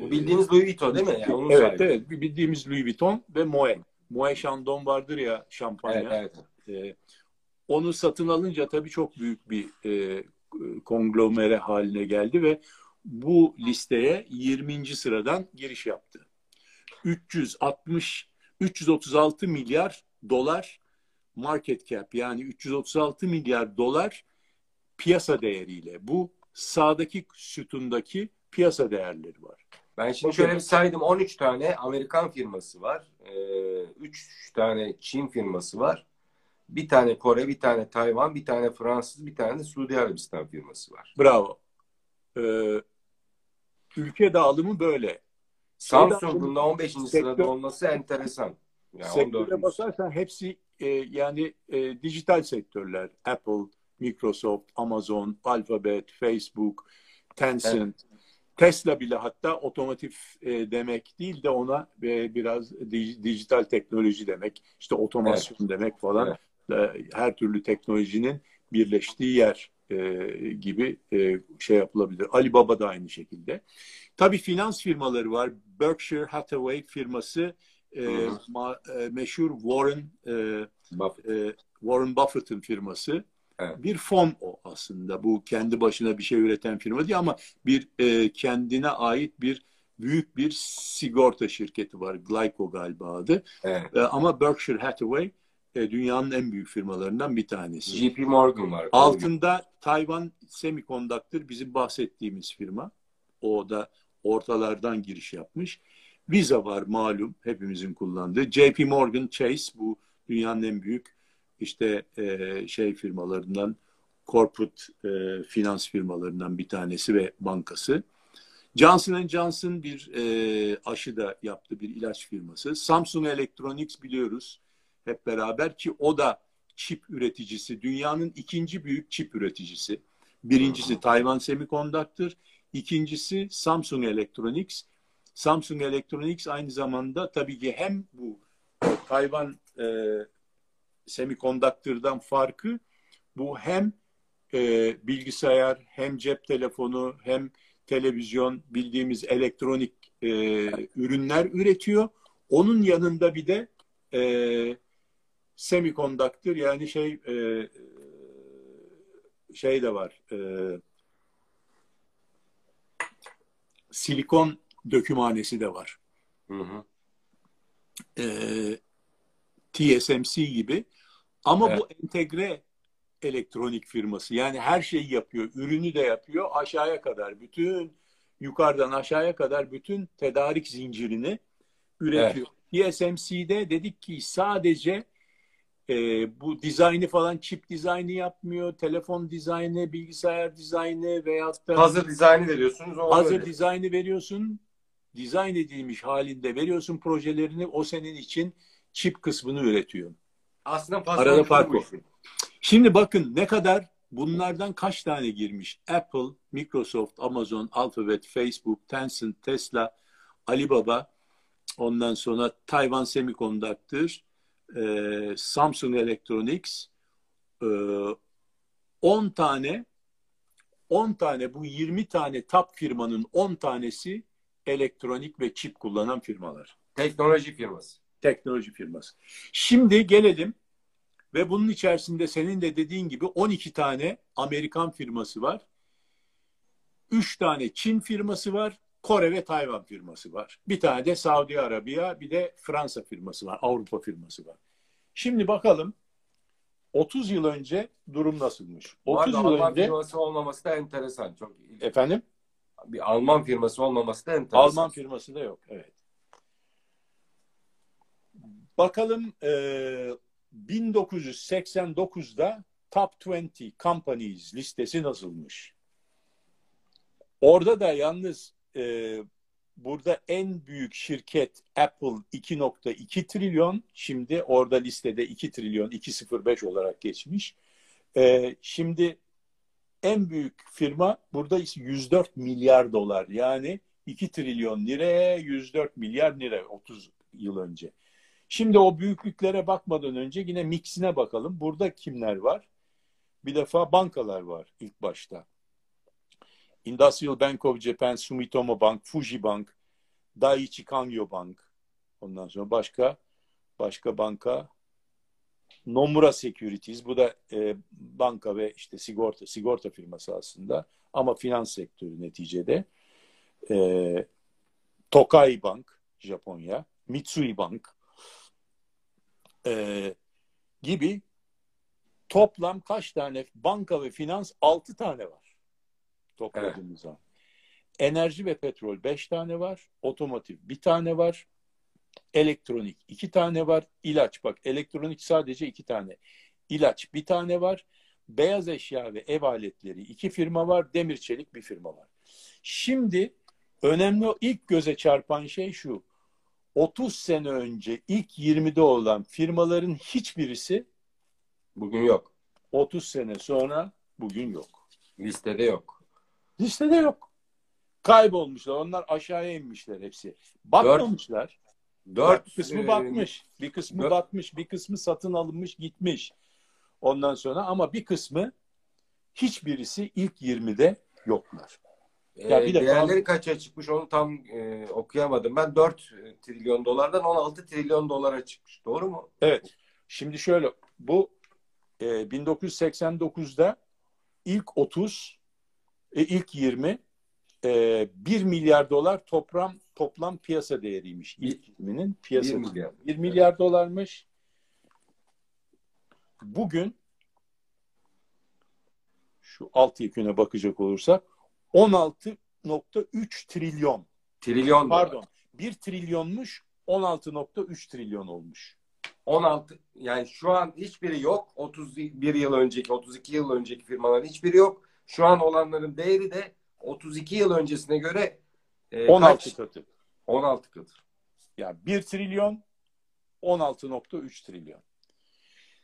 Bu bildiğiniz Louis Vuitton değil mi? Yani onun evet sahibi. evet bildiğimiz Louis Vuitton ve Moet. Moet Chandon vardır ya şampanya. Evet, evet. E, onu satın alınca tabii çok büyük bir e, konglomere haline geldi ve bu listeye 20. sıradan giriş yaptı. 360 336 milyar dolar market cap yani 336 milyar dolar piyasa değeriyle. Bu sağdaki sütundaki piyasa değerleri var. Ben şimdi şöyle bir saydım. 13 tane Amerikan firması var. 3 tane Çin firması var. Bir tane Kore, bir tane Tayvan, bir tane Fransız, bir tane de Suudi Arabistan firması var. Bravo. Ee, ülke dağılımı böyle. Samsung'un da 15. Sektör- sırada olması enteresan. Yani Sektöre 14. bakarsan hepsi e, yani e, dijital sektörler. Apple, Microsoft, Amazon, Alphabet, Facebook, Tencent, Tesla bile hatta otomotiv e, demek değil de ona e, biraz di- dijital teknoloji demek, işte otomasyon demek falan. E, her türlü teknolojinin birleştiği yer e, gibi e, şey yapılabilir. Alibaba da aynı şekilde. Tabii finans firmaları var. Berkshire Hathaway firması e, Hı hı. ma- e, meşhur Warren e, Buffett. e, Warren Buffett'ın firması. Evet. Bir fon o aslında. Bu kendi başına bir şey üreten firma değil ama bir e, kendine ait bir büyük bir sigorta şirketi var. Glyco galiba adı. Evet. E, ama Berkshire Hathaway e, dünyanın en büyük firmalarından bir tanesi. JP Morgan var. Altında Tayvan Semiconductor bizim bahsettiğimiz firma. O da ortalardan giriş yapmış. Visa var malum hepimizin kullandığı. JP Morgan Chase bu dünyanın en büyük işte e, şey firmalarından corporate e, finans firmalarından bir tanesi ve bankası. Johnson Johnson bir e, aşı da yaptı bir ilaç firması. Samsung Electronics biliyoruz hep beraber ki o da çip üreticisi. Dünyanın ikinci büyük çip üreticisi. Birincisi Tayvan Semiconductor, ikincisi Samsung Electronics. Samsung Electronics aynı zamanda tabii ki hem bu Tayvan e, Semiconductor'dan farkı bu hem e, bilgisayar hem cep telefonu hem televizyon bildiğimiz elektronik e, ürünler üretiyor. Onun yanında bir de e, semiconductor yani şey e, şey de var e, silikon dökümhanesi de var. Hı hı. E, TSMC gibi ama Evet. bu entegre elektronik firması yani her şeyi yapıyor. Ürünü de yapıyor aşağıya kadar bütün yukarıdan aşağıya kadar bütün tedarik zincirini üretiyor. TSMC'de dedik ki sadece e, bu dizaynı falan çip dizaynı yapmıyor. Telefon dizaynı, bilgisayar dizaynı veyahut da Hazır dizaynı veriyorsunuz. O hazır böyle. dizaynı veriyorsun. Dizayn edilmiş halinde veriyorsun projelerini o senin için çip kısmını üretiyor. Aslında Arada fark o. Şimdi bakın ne kadar bunlardan kaç tane girmiş? Apple, Microsoft, Amazon, Alphabet, Facebook, Tencent, Tesla, Alibaba, ondan sonra Tayvan Semiconductor, e, Samsung Electronics, e, 10 tane 10 tane bu 20 tane top firmanın 10 tanesi elektronik ve çip kullanan firmalar Teknoloji firması. teknoloji firması. Şimdi gelelim ve bunun içerisinde senin de dediğin gibi 12 tane Amerikan firması var. 3 tane Çin firması var. Kore ve Tayvan firması var. Bir tane de Saudi Arabiya, bir de Fransa firması var. Avrupa firması var. Şimdi bakalım 30 yıl önce durum nasılmış? Bu 30 arada yıl Alman önce firması olmaması da enteresan. Çok efendim bir Alman firması olmaması da enteresan. Alman firması da yok. Evet. Bakalım e, 1989'da Top 20 Companies listesi nasılmış? Orada da yalnız e, burada en büyük şirket Apple 2.2 trilyon. Şimdi orada listede 2 trilyon 205 olarak geçmiş. E, şimdi en büyük firma burada 104 milyar dolar. Yani 2 trilyon lira 104 milyar lira 30 yıl önce. Şimdi o büyüklüklere bakmadan önce yine mixine bakalım. Burada kimler var? Bir defa bankalar var ilk başta. Industrial Bank of Japan, Sumitomo Bank, Fuji Bank, Daiichi Kangyo Bank. Ondan sonra başka başka banka Nomura Securities. Bu da e, banka ve işte sigorta sigorta firması aslında ama finans sektörü neticede. E, Tokai Bank Japonya, Mitsui Bank e, gibi toplam kaç tane banka ve finans? Altı tane var. Topladığımız evet. Enerji ve petrol beş tane var. Otomotiv bir tane var. Elektronik iki tane var. İlaç bak elektronik sadece iki tane. İlaç bir tane var. Beyaz eşya ve ev aletleri iki firma var. Demir çelik bir firma var. Şimdi önemli ilk göze çarpan şey şu. 30 sene önce ilk 20'de olan firmaların hiçbirisi bugün yok. 30 sene sonra bugün yok. Listede yok. Listede yok. Kaybolmuşlar. Onlar aşağıya inmişler hepsi. Batmamışlar. Dört, bir kısmı e, batmış. Bir kısmı dört. batmış. Bir kısmı satın alınmış gitmiş. Ondan sonra ama bir kısmı hiçbirisi ilk 20'de yoklar. Ya bir de değerleri tam... kaça çıkmış onu tam e, okuyamadım. Ben 4 trilyon dolardan 16 trilyon dolara çıkmış. Doğru mu? Evet. Şimdi şöyle bu e, 1989'da ilk 30 e, ilk 20 e, 1 milyar dolar toplam toplam piyasa değeriymiş. İlk 20'nin piyasa 1 milyar. 1 milyar evet. dolarmış. Bugün şu alt yeküne bakacak olursak 16.3 trilyon. Trilyon Pardon. Dolar. 1 trilyonmuş 16.3 trilyon olmuş. 16 yani şu an hiçbiri yok. 31 yıl önceki, 32 yıl önceki firmaların hiçbiri yok. Şu an olanların değeri de 32 yıl öncesine göre e, 16 kaç? katı. 16 katı. Yani 1 trilyon 16.3 trilyon.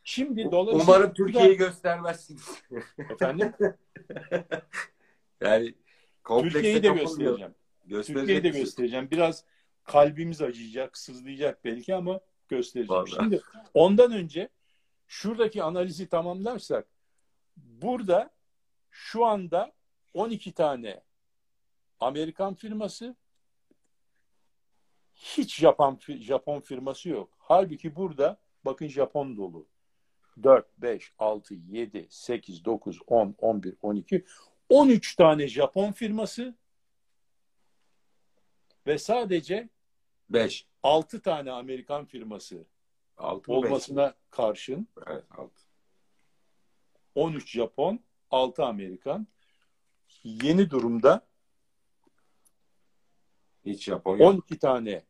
Şimdi dolayısıyla umarım Türkiye'yi göstermezsiniz. Efendim? yani Türkiye'yi de göstereceğim. Türkiye'yi de göstereceğim. Biraz kalbimiz acıyacak, sızlayacak belki ama göstereceğim. Vallahi. Şimdi ondan önce şuradaki analizi tamamlarsak burada şu anda 12 tane Amerikan firması hiç Japon Japon firması yok. Halbuki burada bakın Japon dolu. 4, 5, 6, 7, 8, 9, 10, 11, 12, 13 tane Japon firması ve sadece 5. 6 tane Amerikan firması 6 olmasına beş. karşın evet, 6. 13 Japon, 6 Amerikan. Yeni durumda hiç Japon yok. 12 tane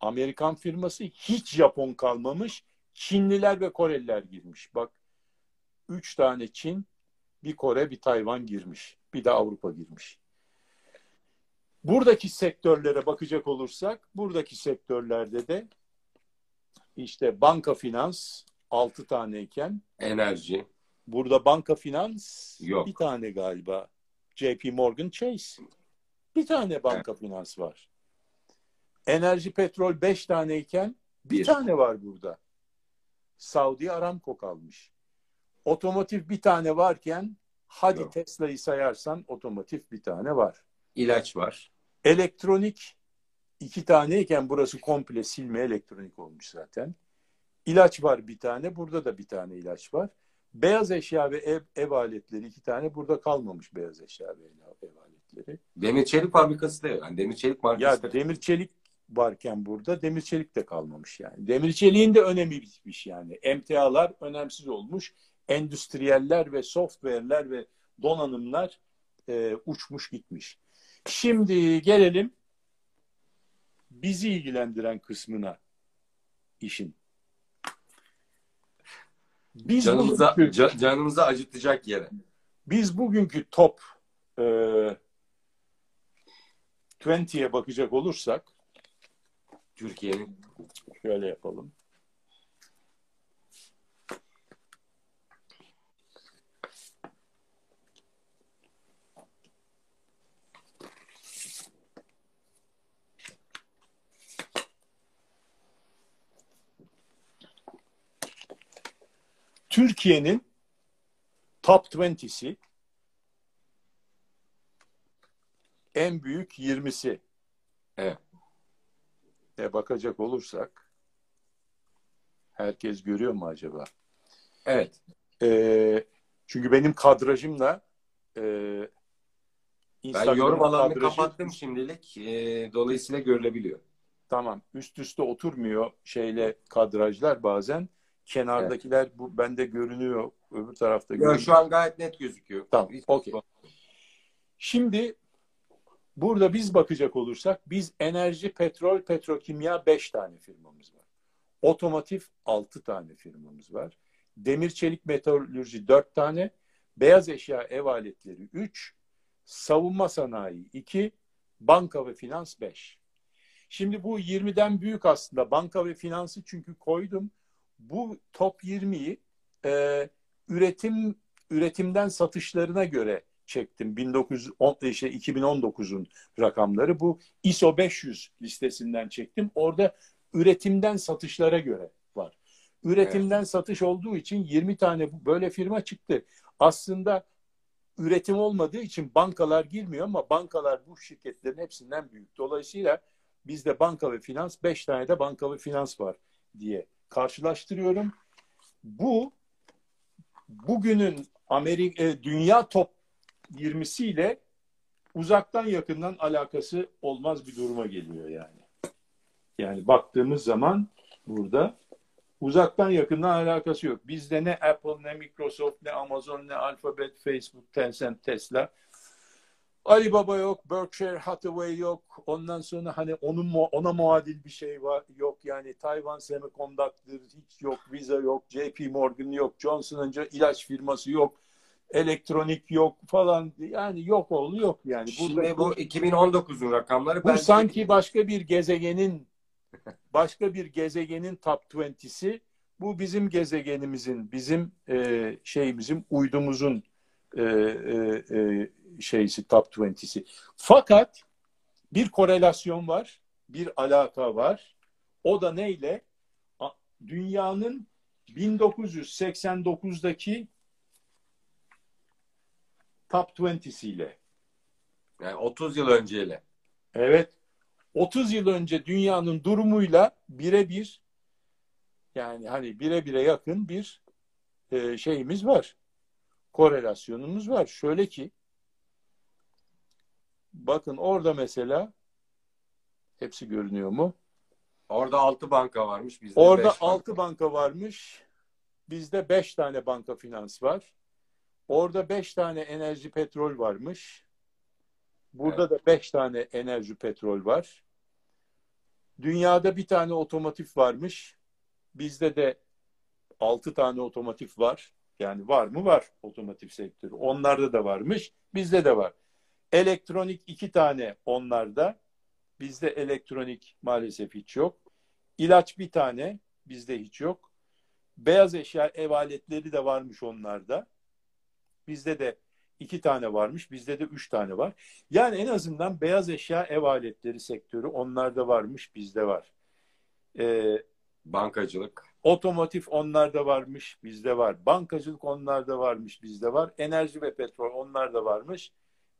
Amerikan firması, hiç Japon kalmamış. Çinliler ve Koreliler girmiş. Bak 3 tane Çin, bir Kore, bir Tayvan girmiş. Bir de Avrupa girmiş. Buradaki sektörlere bakacak olursak, buradaki sektörlerde de işte banka finans 6 taneyken enerji. Burada banka finans Yok. bir tane galiba. JP Morgan Chase. Bir tane banka evet. finans var. Enerji petrol 5 taneyken bir, bir tane var burada. Saudi Aramco kalmış. Otomotiv bir tane varken hadi Yok. Tesla'yı sayarsan otomotiv bir tane var. İlaç var. Elektronik iki taneyken burası komple silme elektronik olmuş zaten. İlaç var bir tane. Burada da bir tane ilaç var. Beyaz eşya ve ev, ev aletleri iki tane. Burada kalmamış beyaz eşya ve ev, ev aletleri. Demir çelik fabrikası da yani demir çelik markası. Ya demir çelik varken burada demir çelik de kalmamış yani. Demir çeliğin de önemi bitmiş yani. MTA'lar önemsiz olmuş. endüstriyeller ve software'ler ve donanımlar e, uçmuş gitmiş. Şimdi gelelim bizi ilgilendiren kısmına işin. Biz canımıza, bugünkü, can, canımıza acıtacak yere. Biz bugünkü top e, 20'ye bakacak olursak Türkiye'nin şöyle yapalım. Türkiye'nin top 20'si en büyük 20'si. Evet. E bakacak olursak herkes görüyor mu acaba? Evet. E, çünkü benim kadrajımla e, ben yorum alanını kadrajı, kapattım şimdilik. E, dolayısıyla görülebiliyor. Tamam. Üst üste oturmuyor şeyle kadrajlar bazen. Kenardakiler evet. bu bende görünüyor. Öbür tarafta görünüyor. Şu an gayet net gözüküyor. Tamam. Okey. Şimdi burada biz bakacak olursak biz enerji, petrol, petrokimya 5 tane firmamız var. Otomotiv 6 tane firmamız var. Demir, çelik, metalürji 4 tane. Beyaz eşya, ev aletleri 3. Savunma sanayi 2. Banka ve finans 5. Şimdi bu 20'den büyük aslında banka ve finansı çünkü koydum bu top 20'yi e, üretim üretimden satışlarına göre çektim. 1910 işte 2019'un rakamları bu ISO 500 listesinden çektim. Orada üretimden satışlara göre var. Üretimden evet. satış olduğu için 20 tane böyle firma çıktı. Aslında üretim olmadığı için bankalar girmiyor ama bankalar bu şirketlerin hepsinden büyük. Dolayısıyla bizde banka ve finans 5 tane de banka ve finans var diye karşılaştırıyorum. Bu bugünün Amerika e, dünya top 20'siyle uzaktan yakından alakası olmaz bir duruma geliyor yani. Yani baktığımız zaman burada uzaktan yakından alakası yok. Bizde ne Apple, ne Microsoft, ne Amazon, ne Alphabet, Facebook, Tencent, Tesla Alibaba yok, Berkshire Hathaway yok. Ondan sonra hani onun ona muadil bir şey var yok. Yani Taiwan Semiconductor hiç yok, Visa yok, JP Morgan yok, Johnson ilaç firması yok, elektronik yok falan. Yani yok oğlu yok yani. Şimdi Burada, bu 2019'un rakamları. Bu sanki başka bir gezegenin başka bir gezegenin top 20'si. Bu bizim gezegenimizin, bizim e, şeyimizin, uydumuzun e, e, e, şeysi top 20'si. Fakat bir korelasyon var, bir alaka var. O da neyle? Dünyanın 1989'daki top 20'siyle. Yani 30 yıl önceyle. Evet. 30 yıl önce dünyanın durumuyla birebir yani hani bire bire yakın bir e, şeyimiz var. Korelasyonumuz var. Şöyle ki Bakın orada mesela hepsi görünüyor mu? Orada altı banka varmış. Bizde orada altı banka. banka varmış. Bizde beş tane banka finans var. Orada beş tane enerji petrol varmış. Burada evet. da beş tane enerji petrol var. Dünyada bir tane otomotiv varmış. Bizde de altı tane otomotiv var. Yani var mı? Var otomotiv sektörü. Onlarda da varmış. Bizde de var. Elektronik iki tane onlarda. Bizde elektronik maalesef hiç yok. İlaç bir tane. Bizde hiç yok. Beyaz eşya ev aletleri de varmış onlarda. Bizde de iki tane varmış. Bizde de üç tane var. Yani en azından beyaz eşya ev aletleri sektörü onlarda varmış. Bizde var. Ee, Bankacılık. Otomotiv onlarda varmış. Bizde var. Bankacılık onlarda varmış. Bizde var. Enerji ve petrol onlarda varmış.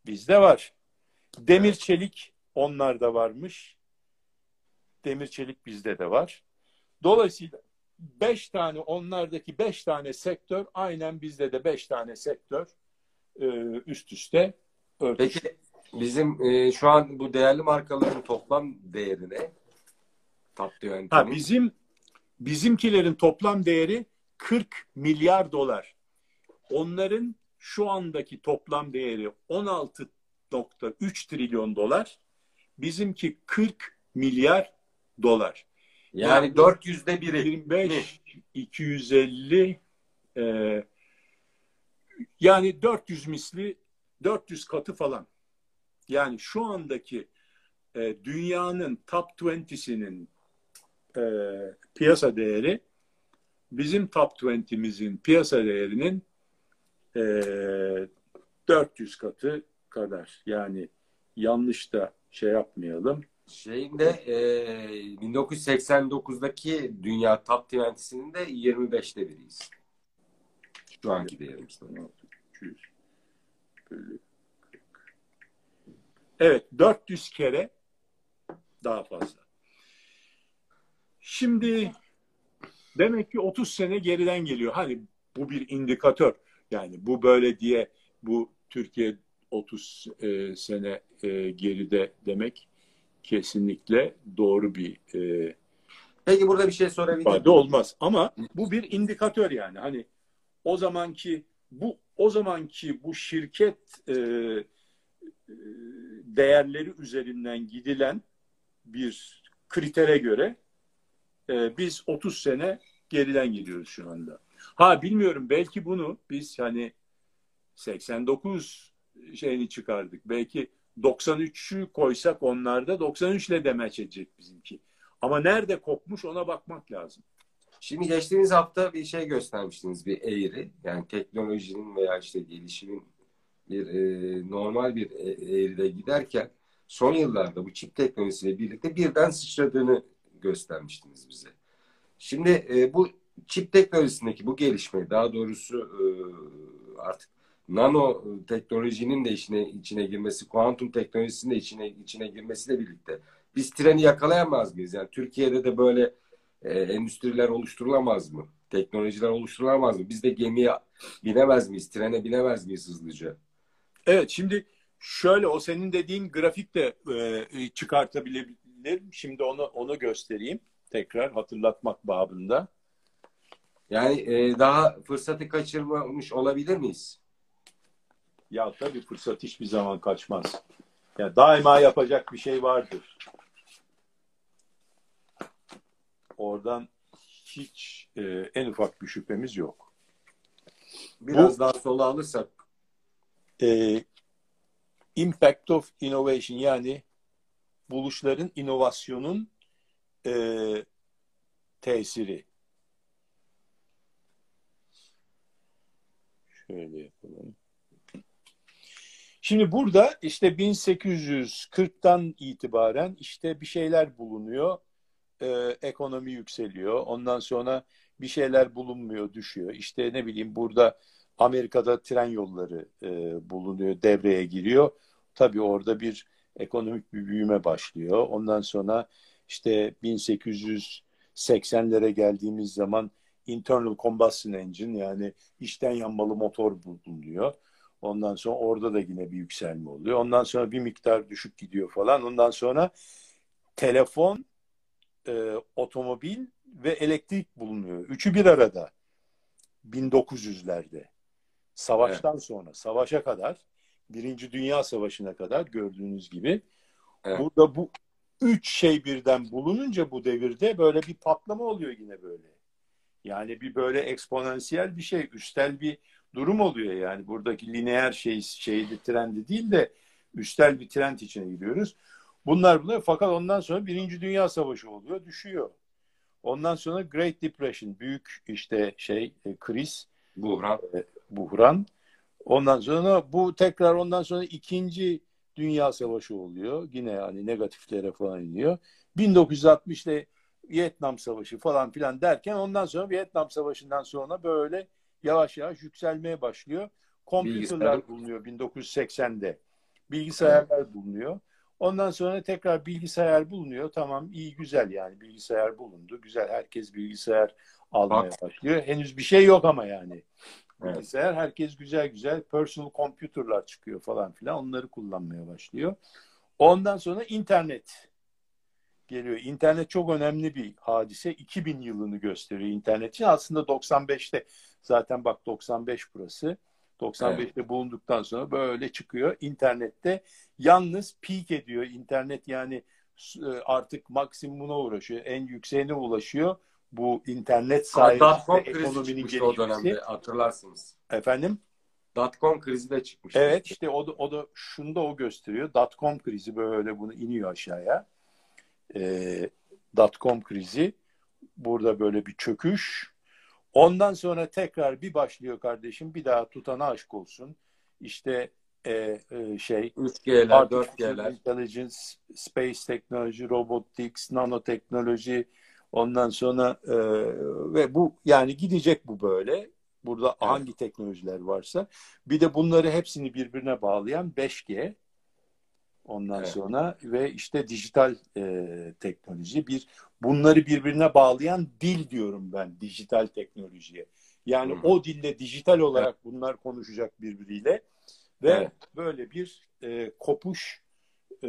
Bizde var. Demir çelik onlarda varmış. Demir çelik bizde de var. Dolayısıyla beş tane onlardaki beş tane sektör aynen bizde de beş tane sektör e, üst üste örtüş. Peki bizim e, şu an bu değerli markaların toplam değeri ne? Tatlı ha, bizim bizimkilerin toplam değeri 40 milyar dolar. onların şu andaki toplam değeri 16.3 trilyon dolar. Bizimki 40 milyar dolar. Yani, Yani 400'de biri. 25, 250 e, yani 400 misli 400 katı falan. Yani şu andaki e, dünyanın top 20'sinin e, piyasa değeri bizim top 20'mizin piyasa değerinin e, 400 katı kadar. Yani yanlış da şey yapmayalım. Şeyinde e, 1989'daki dünya top 20'sinin de 25'te biriyiz. Şu anki değerimizde. 300 bölü 40. Evet 400 kere daha fazla. Şimdi demek ki 30 sene geriden geliyor. Hani bu bir indikatör. Yani bu böyle diye bu Türkiye 30 e, sene e, geride demek kesinlikle doğru bir e, Peki burada bir şey sorabilir miyim? olmaz. Ama bu bir indikatör yani. Hani o zamanki bu o zamanki bu şirket e, e, değerleri üzerinden gidilen bir kritere göre e, biz 30 sene geriden gidiyoruz şu anda. Ha bilmiyorum belki bunu biz hani 89 şeyini çıkardık. Belki 93'ü koysak onlarda 93 ile demeç edecek bizimki. Ama nerede kopmuş ona bakmak lazım. Şimdi geçtiğimiz hafta bir şey göstermiştiniz bir eğri. Yani teknolojinin veya işte gelişimin bir e, normal bir e- eğride giderken son yıllarda bu çip teknolojisiyle birlikte birden sıçradığını göstermiştiniz bize. Şimdi e, bu çip teknolojisindeki bu gelişme daha doğrusu e, artık nano teknolojinin de içine içine girmesi, kuantum teknolojisinin de içine içine girmesiyle birlikte biz treni yakalayamaz mıyız? Yani Türkiye'de de böyle e, endüstriler oluşturulamaz mı? Teknolojiler oluşturulamaz mı? Biz de gemiye binemez miyiz? Trene binemez miyiz hızlıca? Evet şimdi şöyle o senin dediğin grafik de e, çıkartabilirim. Şimdi onu onu göstereyim. Tekrar hatırlatmak babında. Yani e, daha fırsatı kaçırmamış olabilir miyiz? Ya tabii fırsat hiçbir zaman kaçmaz. Ya daima yapacak bir şey vardır. Oradan hiç e, en ufak bir şüphemiz yok. Biraz daha sola alırsak E, impact of innovation yani buluşların inovasyonun e, tesiri. Şöyle yapalım. Şimdi burada işte 1840'tan itibaren işte bir şeyler bulunuyor. Ee, ekonomi yükseliyor. Ondan sonra bir şeyler bulunmuyor, düşüyor. İşte ne bileyim burada Amerika'da tren yolları e, bulunuyor, devreye giriyor. Tabii orada bir ekonomik bir büyüme başlıyor. Ondan sonra işte 1880'lere geldiğimiz zaman internal combustion engine yani içten yanmalı motor bulunuyor. Ondan sonra orada da yine bir yükselme oluyor. Ondan sonra bir miktar düşük gidiyor falan. Ondan sonra telefon, e, otomobil ve elektrik bulunuyor. Üçü bir arada. 1900'lerde. Savaştan sonra, savaşa kadar, Birinci Dünya Savaşı'na kadar gördüğünüz gibi Evet. burada bu üç şey birden bulununca bu devirde böyle bir patlama oluyor yine böyle. Yani bir böyle eksponansiyel bir şey, üstel bir durum oluyor yani. Buradaki lineer şey şeydi trendi değil de üstel bir trend içine giriyoruz. Bunlar bunlar fakat ondan sonra Birinci Dünya Savaşı oluyor, düşüyor. Ondan sonra Great Depression, büyük işte şey e, kriz, buhran. buhran. Ondan sonra bu tekrar ondan sonra ikinci Dünya Savaşı oluyor. Yine yani negatiflere falan iniyor. 1960'te Vietnam Savaşı falan filan derken ondan sonra Vietnam Savaşı'ndan sonra böyle yavaş yavaş yükselmeye başlıyor. Kompüterler bulunuyor 1980'de. Bilgisayarlar bulunuyor. Ondan sonra tekrar bilgisayar bulunuyor. Tamam iyi güzel yani bilgisayar bulundu. Güzel herkes bilgisayar almaya Bak. başlıyor. Henüz bir şey yok ama yani. Evet. Bilgisayar herkes güzel güzel personal computer'lar çıkıyor falan filan. Onları kullanmaya başlıyor. Ondan sonra internet geliyor. İnternet çok önemli bir hadise. 2000 yılını gösteriyor internet için. Aslında 95'te Zaten bak 95 burası. 95'te evet. bulunduktan sonra böyle çıkıyor. İnternette yalnız peak ediyor. İnternet yani e, artık maksimumuna uğraşıyor. En yükseğine ulaşıyor. Bu internet sayesinde ekonominin gelişmesi. o dönemde hatırlarsınız. Efendim? Dotcom krizi de çıkmış. Evet işte o da, o da şunu da o gösteriyor. Dotcom krizi böyle bunu iniyor aşağıya. Ee, Dotcom krizi burada böyle bir çöküş. Ondan sonra tekrar bir başlıyor kardeşim. Bir daha tutana aşk olsun. İşte e, e, şey 3G'ler, 4G'ler. Intelligence, Space Technology, Robotics, Nanoteknoloji ondan sonra e, ve bu yani gidecek bu böyle. Burada evet. hangi teknolojiler varsa. Bir de bunları hepsini birbirine bağlayan 5G. Ondan evet. sonra ve işte dijital e, teknoloji bir bunları birbirine bağlayan dil diyorum ben dijital teknolojiye. Yani hmm. o dille dijital olarak evet. bunlar konuşacak birbiriyle ve evet. böyle bir e, kopuş e,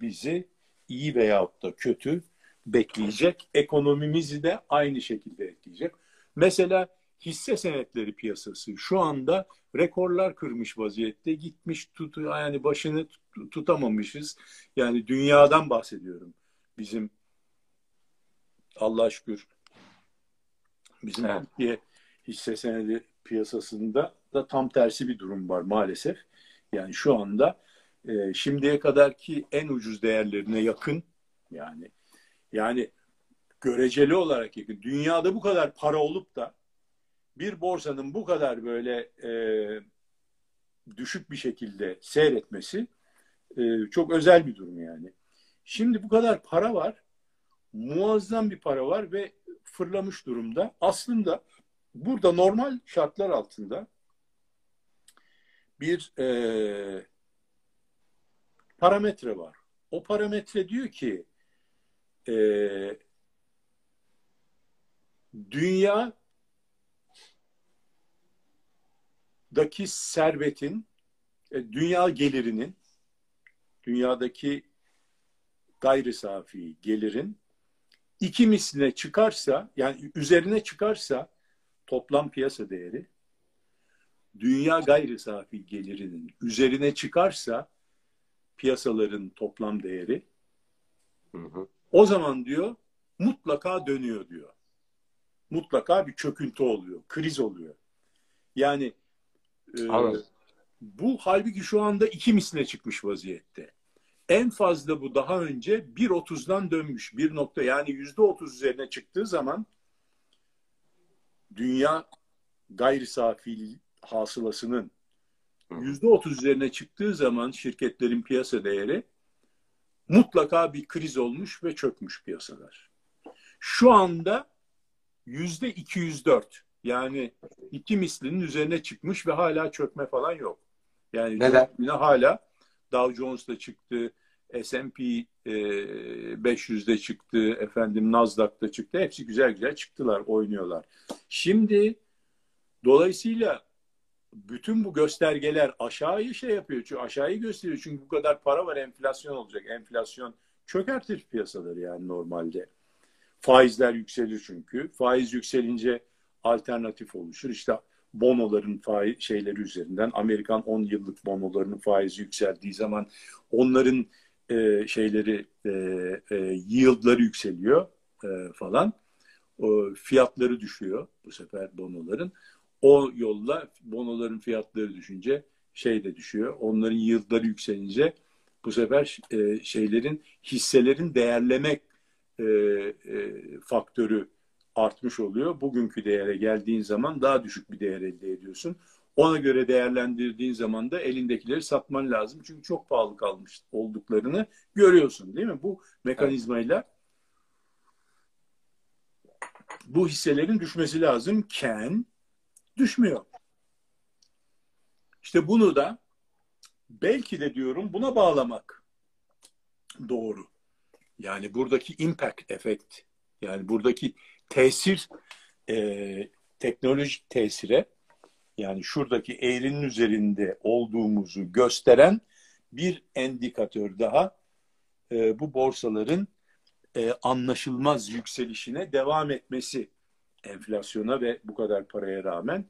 bizi iyi veyahut da kötü bekleyecek. Ekonomimizi de aynı şekilde etkileyecek. Mesela hisse senetleri piyasası şu anda rekorlar kırmış vaziyette. Gitmiş tut yani başını tutamamışız. Yani dünyadan bahsediyorum. Bizim Allah şükür bizim evet. Türkiye hisse senedi piyasasında da tam tersi bir durum var maalesef. Yani şu anda e, şimdiye kadarki en ucuz değerlerine yakın yani yani göreceli olarak yakın. Dünyada bu kadar para olup da bir borsanın bu kadar böyle e, düşük bir şekilde seyretmesi e, çok özel bir durum yani. Şimdi bu kadar para var, muazzam bir para var ve fırlamış durumda. Aslında burada normal şartlar altında bir e, parametre var. O parametre diyor ki e, dünya daki servetin, e, dünya gelirinin, dünyadaki gayri safi gelirin iki misline çıkarsa, yani üzerine çıkarsa toplam piyasa değeri, dünya gayri safi gelirinin üzerine çıkarsa piyasaların toplam değeri, hı hı. o zaman diyor mutlaka dönüyor diyor. Mutlaka bir çöküntü oluyor, kriz oluyor. Yani ee, bu halbuki şu anda iki misline çıkmış vaziyette. En fazla bu daha önce 1.30'dan dönmüş. Bir nokta yani yüzde otuz üzerine çıktığı zaman dünya gayri safi hasılasının yüzde otuz üzerine çıktığı zaman şirketlerin piyasa değeri mutlaka bir kriz olmuş ve çökmüş piyasalar. Şu anda yüzde 204. Yani iki mislinin üzerine çıkmış ve hala çökme falan yok. Yani Neden? Yine hala Dow Jones'da çıktı, S&P e, 500'de çıktı, efendim Nasdaq'ta çıktı. Hepsi güzel güzel çıktılar, oynuyorlar. Şimdi dolayısıyla bütün bu göstergeler aşağıyı şey yapıyor. Çünkü aşağıyı gösteriyor. Çünkü bu kadar para var enflasyon olacak. Enflasyon çökertir piyasaları yani normalde. Faizler yükselir çünkü. Faiz yükselince alternatif oluşur. İşte bonoların faiz şeyleri üzerinden Amerikan 10 yıllık bonolarının faizi yükseldiği zaman onların e, şeyleri e, e, yieldları yükseliyor e, falan. O, fiyatları düşüyor bu sefer bonoların. O yolla bonoların fiyatları düşünce şey de düşüyor. Onların yieldları yükselince bu sefer e, şeylerin hisselerin değerlemek e, e, faktörü artmış oluyor. Bugünkü değere geldiğin zaman daha düşük bir değer elde ediyorsun. Ona göre değerlendirdiğin zaman da elindekileri satman lazım. Çünkü çok pahalı kalmış olduklarını görüyorsun değil mi? Bu mekanizmayla bu hisselerin düşmesi lazımken düşmüyor. İşte bunu da belki de diyorum buna bağlamak doğru. Yani buradaki impact efekt yani buradaki tesir e, teknolojik tesire yani şuradaki eğrinin üzerinde olduğumuzu gösteren bir endikatör daha e, bu borsaların e, anlaşılmaz yükselişine devam etmesi enflasyona ve bu kadar paraya rağmen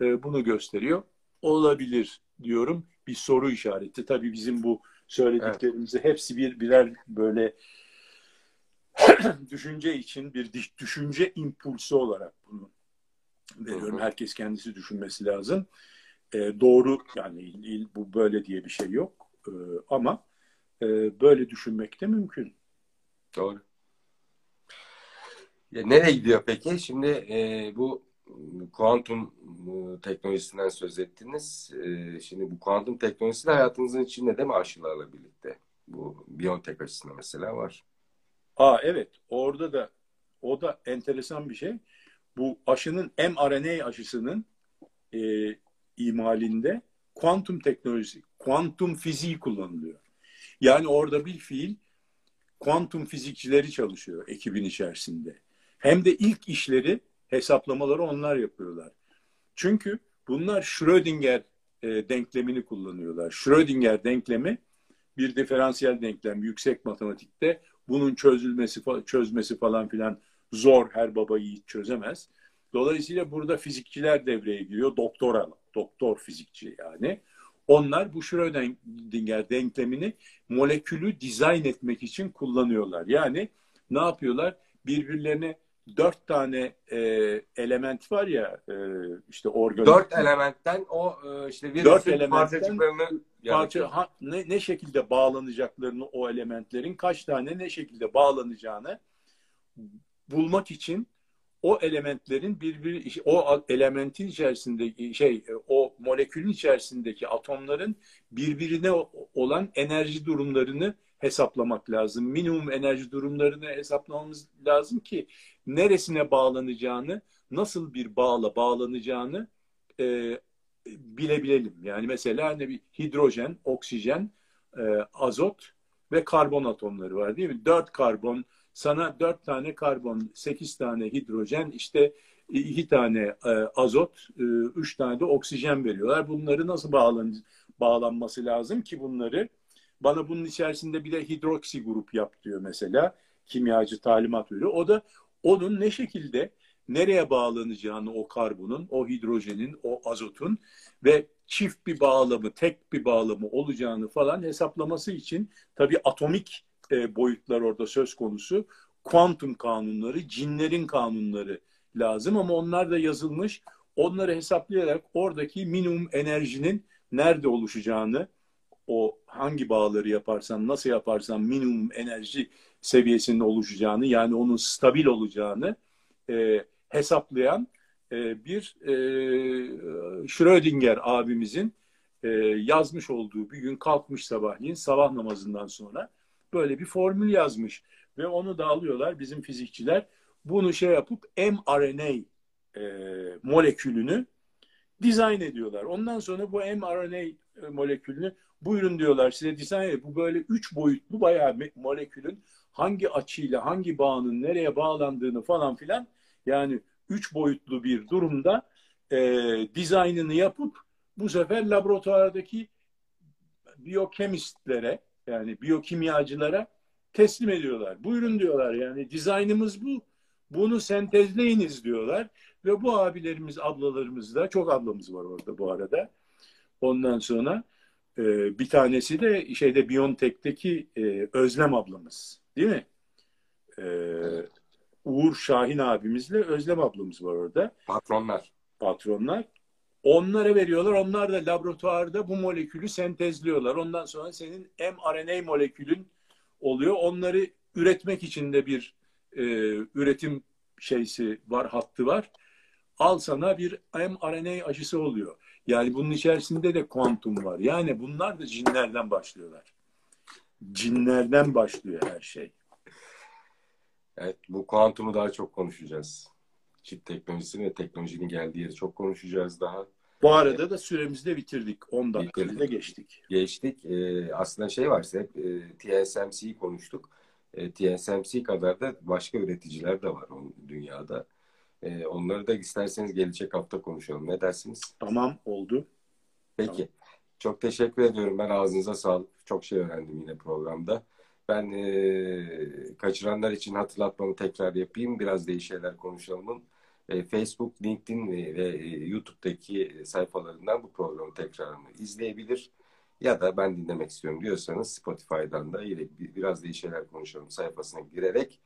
e, bunu gösteriyor. Olabilir diyorum. Bir soru işareti. Tabii bizim bu söylediklerimizi evet. hepsi bir birer böyle düşünce için bir düşünce impulsu olarak bunu veriyorum. Herkes kendisi düşünmesi lazım. E, doğru yani bu böyle diye bir şey yok. E, ama e, böyle düşünmek de mümkün. Doğru. Ya, nereye gidiyor peki? Şimdi e, bu kuantum e, teknolojisinden söz ettiniz. E, şimdi bu kuantum teknolojisi de hayatınızın içinde değil mi aşılarla birlikte? Bu aşısında mesela var. Aa evet. Orada da o da enteresan bir şey. Bu aşının mRNA aşısının e, imalinde kuantum teknolojisi, kuantum fiziği kullanılıyor. Yani orada bir fiil kuantum fizikçileri çalışıyor ekibin içerisinde. Hem de ilk işleri hesaplamaları onlar yapıyorlar. Çünkü bunlar Schrödinger e, denklemini kullanıyorlar. Schrödinger denklemi bir diferansiyel denklem yüksek matematikte bunun çözülmesi çözmesi falan filan zor her baba yiğit çözemez. Dolayısıyla burada fizikçiler devreye giriyor. Doktora, doktor fizikçi yani. Onlar bu Schrödinger denklemini molekülü dizayn etmek için kullanıyorlar. Yani ne yapıyorlar? Birbirlerine dört tane e, element var ya e, işte organik. Dört elementten o e, işte bir dört elementten parçacıklarını parça ha, ne, ne şekilde bağlanacaklarını o elementlerin kaç tane ne şekilde bağlanacağını bulmak için o elementlerin birbiri o elementin içerisindeki şey o molekülün içerisindeki atomların birbirine olan enerji durumlarını hesaplamak lazım. Minimum enerji durumlarını hesaplamamız lazım ki neresine bağlanacağını, nasıl bir bağla bağlanacağını e, bilebilelim. Yani mesela hani bir hidrojen, oksijen, e, azot ve karbon atomları var değil mi? Dört karbon, sana dört tane karbon, sekiz tane hidrojen, işte iki tane e, azot, e, üç tane de oksijen veriyorlar. Bunları nasıl bağlan bağlanması lazım ki bunları bana bunun içerisinde bir de hidroksi grup yap diyor mesela. Kimyacı talimat veriyor. O da onun ne şekilde nereye bağlanacağını o karbonun, o hidrojenin, o azotun ve çift bir bağlamı, tek bir bağlamı olacağını falan hesaplaması için tabii atomik e, boyutlar orada söz konusu. Kuantum kanunları, cinlerin kanunları lazım ama onlar da yazılmış. Onları hesaplayarak oradaki minimum enerjinin nerede oluşacağını, o hangi bağları yaparsan, nasıl yaparsan minimum enerji seviyesinde oluşacağını, yani onun stabil olacağını e, hesaplayan e, bir e, Schrödinger abimizin e, yazmış olduğu bir gün kalkmış sabahleyin sabah namazından sonra böyle bir formül yazmış ve onu da alıyorlar bizim fizikçiler bunu şey yapıp mRNA e, molekülünü dizayn ediyorlar. Ondan sonra bu mRNA e, molekülünü buyurun diyorlar size dizayn. Bu böyle üç boyutlu bayağı molekülün hangi açıyla hangi bağının nereye bağlandığını falan filan yani üç boyutlu bir durumda e, dizaynını yapıp bu sefer laboratuvardaki biyokemistlere yani biyokimyacılara teslim ediyorlar. Buyurun diyorlar yani dizaynımız bu. Bunu sentezleyiniz diyorlar. Ve bu abilerimiz, ablalarımız da, çok ablamız var orada bu arada. Ondan sonra e, bir tanesi de şeyde Biontech'teki e, Özlem ablamız. Değil mi? E, evet. Uğur Şahin abimizle Özlem ablamız var orada. Patronlar. Patronlar. Onlara veriyorlar. Onlar da laboratuvarda bu molekülü sentezliyorlar. Ondan sonra senin mRNA molekülün oluyor. Onları üretmek için de bir e, üretim şeysi var, hattı var. Al sana bir mRNA aşısı oluyor. Yani bunun içerisinde de kuantum var. Yani bunlar da cinlerden başlıyorlar. Cinlerden başlıyor her şey. Evet, bu kuantumu daha çok konuşacağız. Çip teknolojisini ve teknolojinin geldiği yeri çok konuşacağız daha. Bu arada da süremizi de bitirdik. 10 dakikayı da geçtik. Geçtik. Ee, aslında şey varsa hep e, TSMC'yi konuştuk. E, TSMC kadar da başka üreticiler de var dünyada. E, onları da isterseniz gelecek hafta konuşalım. Ne dersiniz? Tamam oldu. Peki. Tamam. Çok teşekkür ediyorum. Ben ağzınıza sağlık. Çok şey öğrendim yine programda. Ben e, kaçıranlar için hatırlatmamı tekrar yapayım. Biraz değişik şeyler konuşalım. E, ee, Facebook, LinkedIn ve, ve e, YouTube'daki e, sayfalarından bu programı tekrarını izleyebilir. Ya da ben dinlemek istiyorum diyorsanız Spotify'dan da yine biraz değişik şeyler konuşalım sayfasına girerek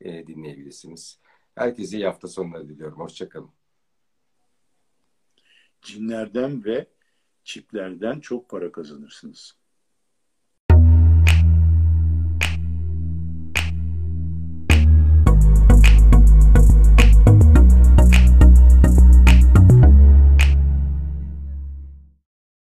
e, dinleyebilirsiniz. Herkese iyi hafta sonları diliyorum. Hoşçakalın. Cinlerden ve çiplerden çok para kazanırsınız.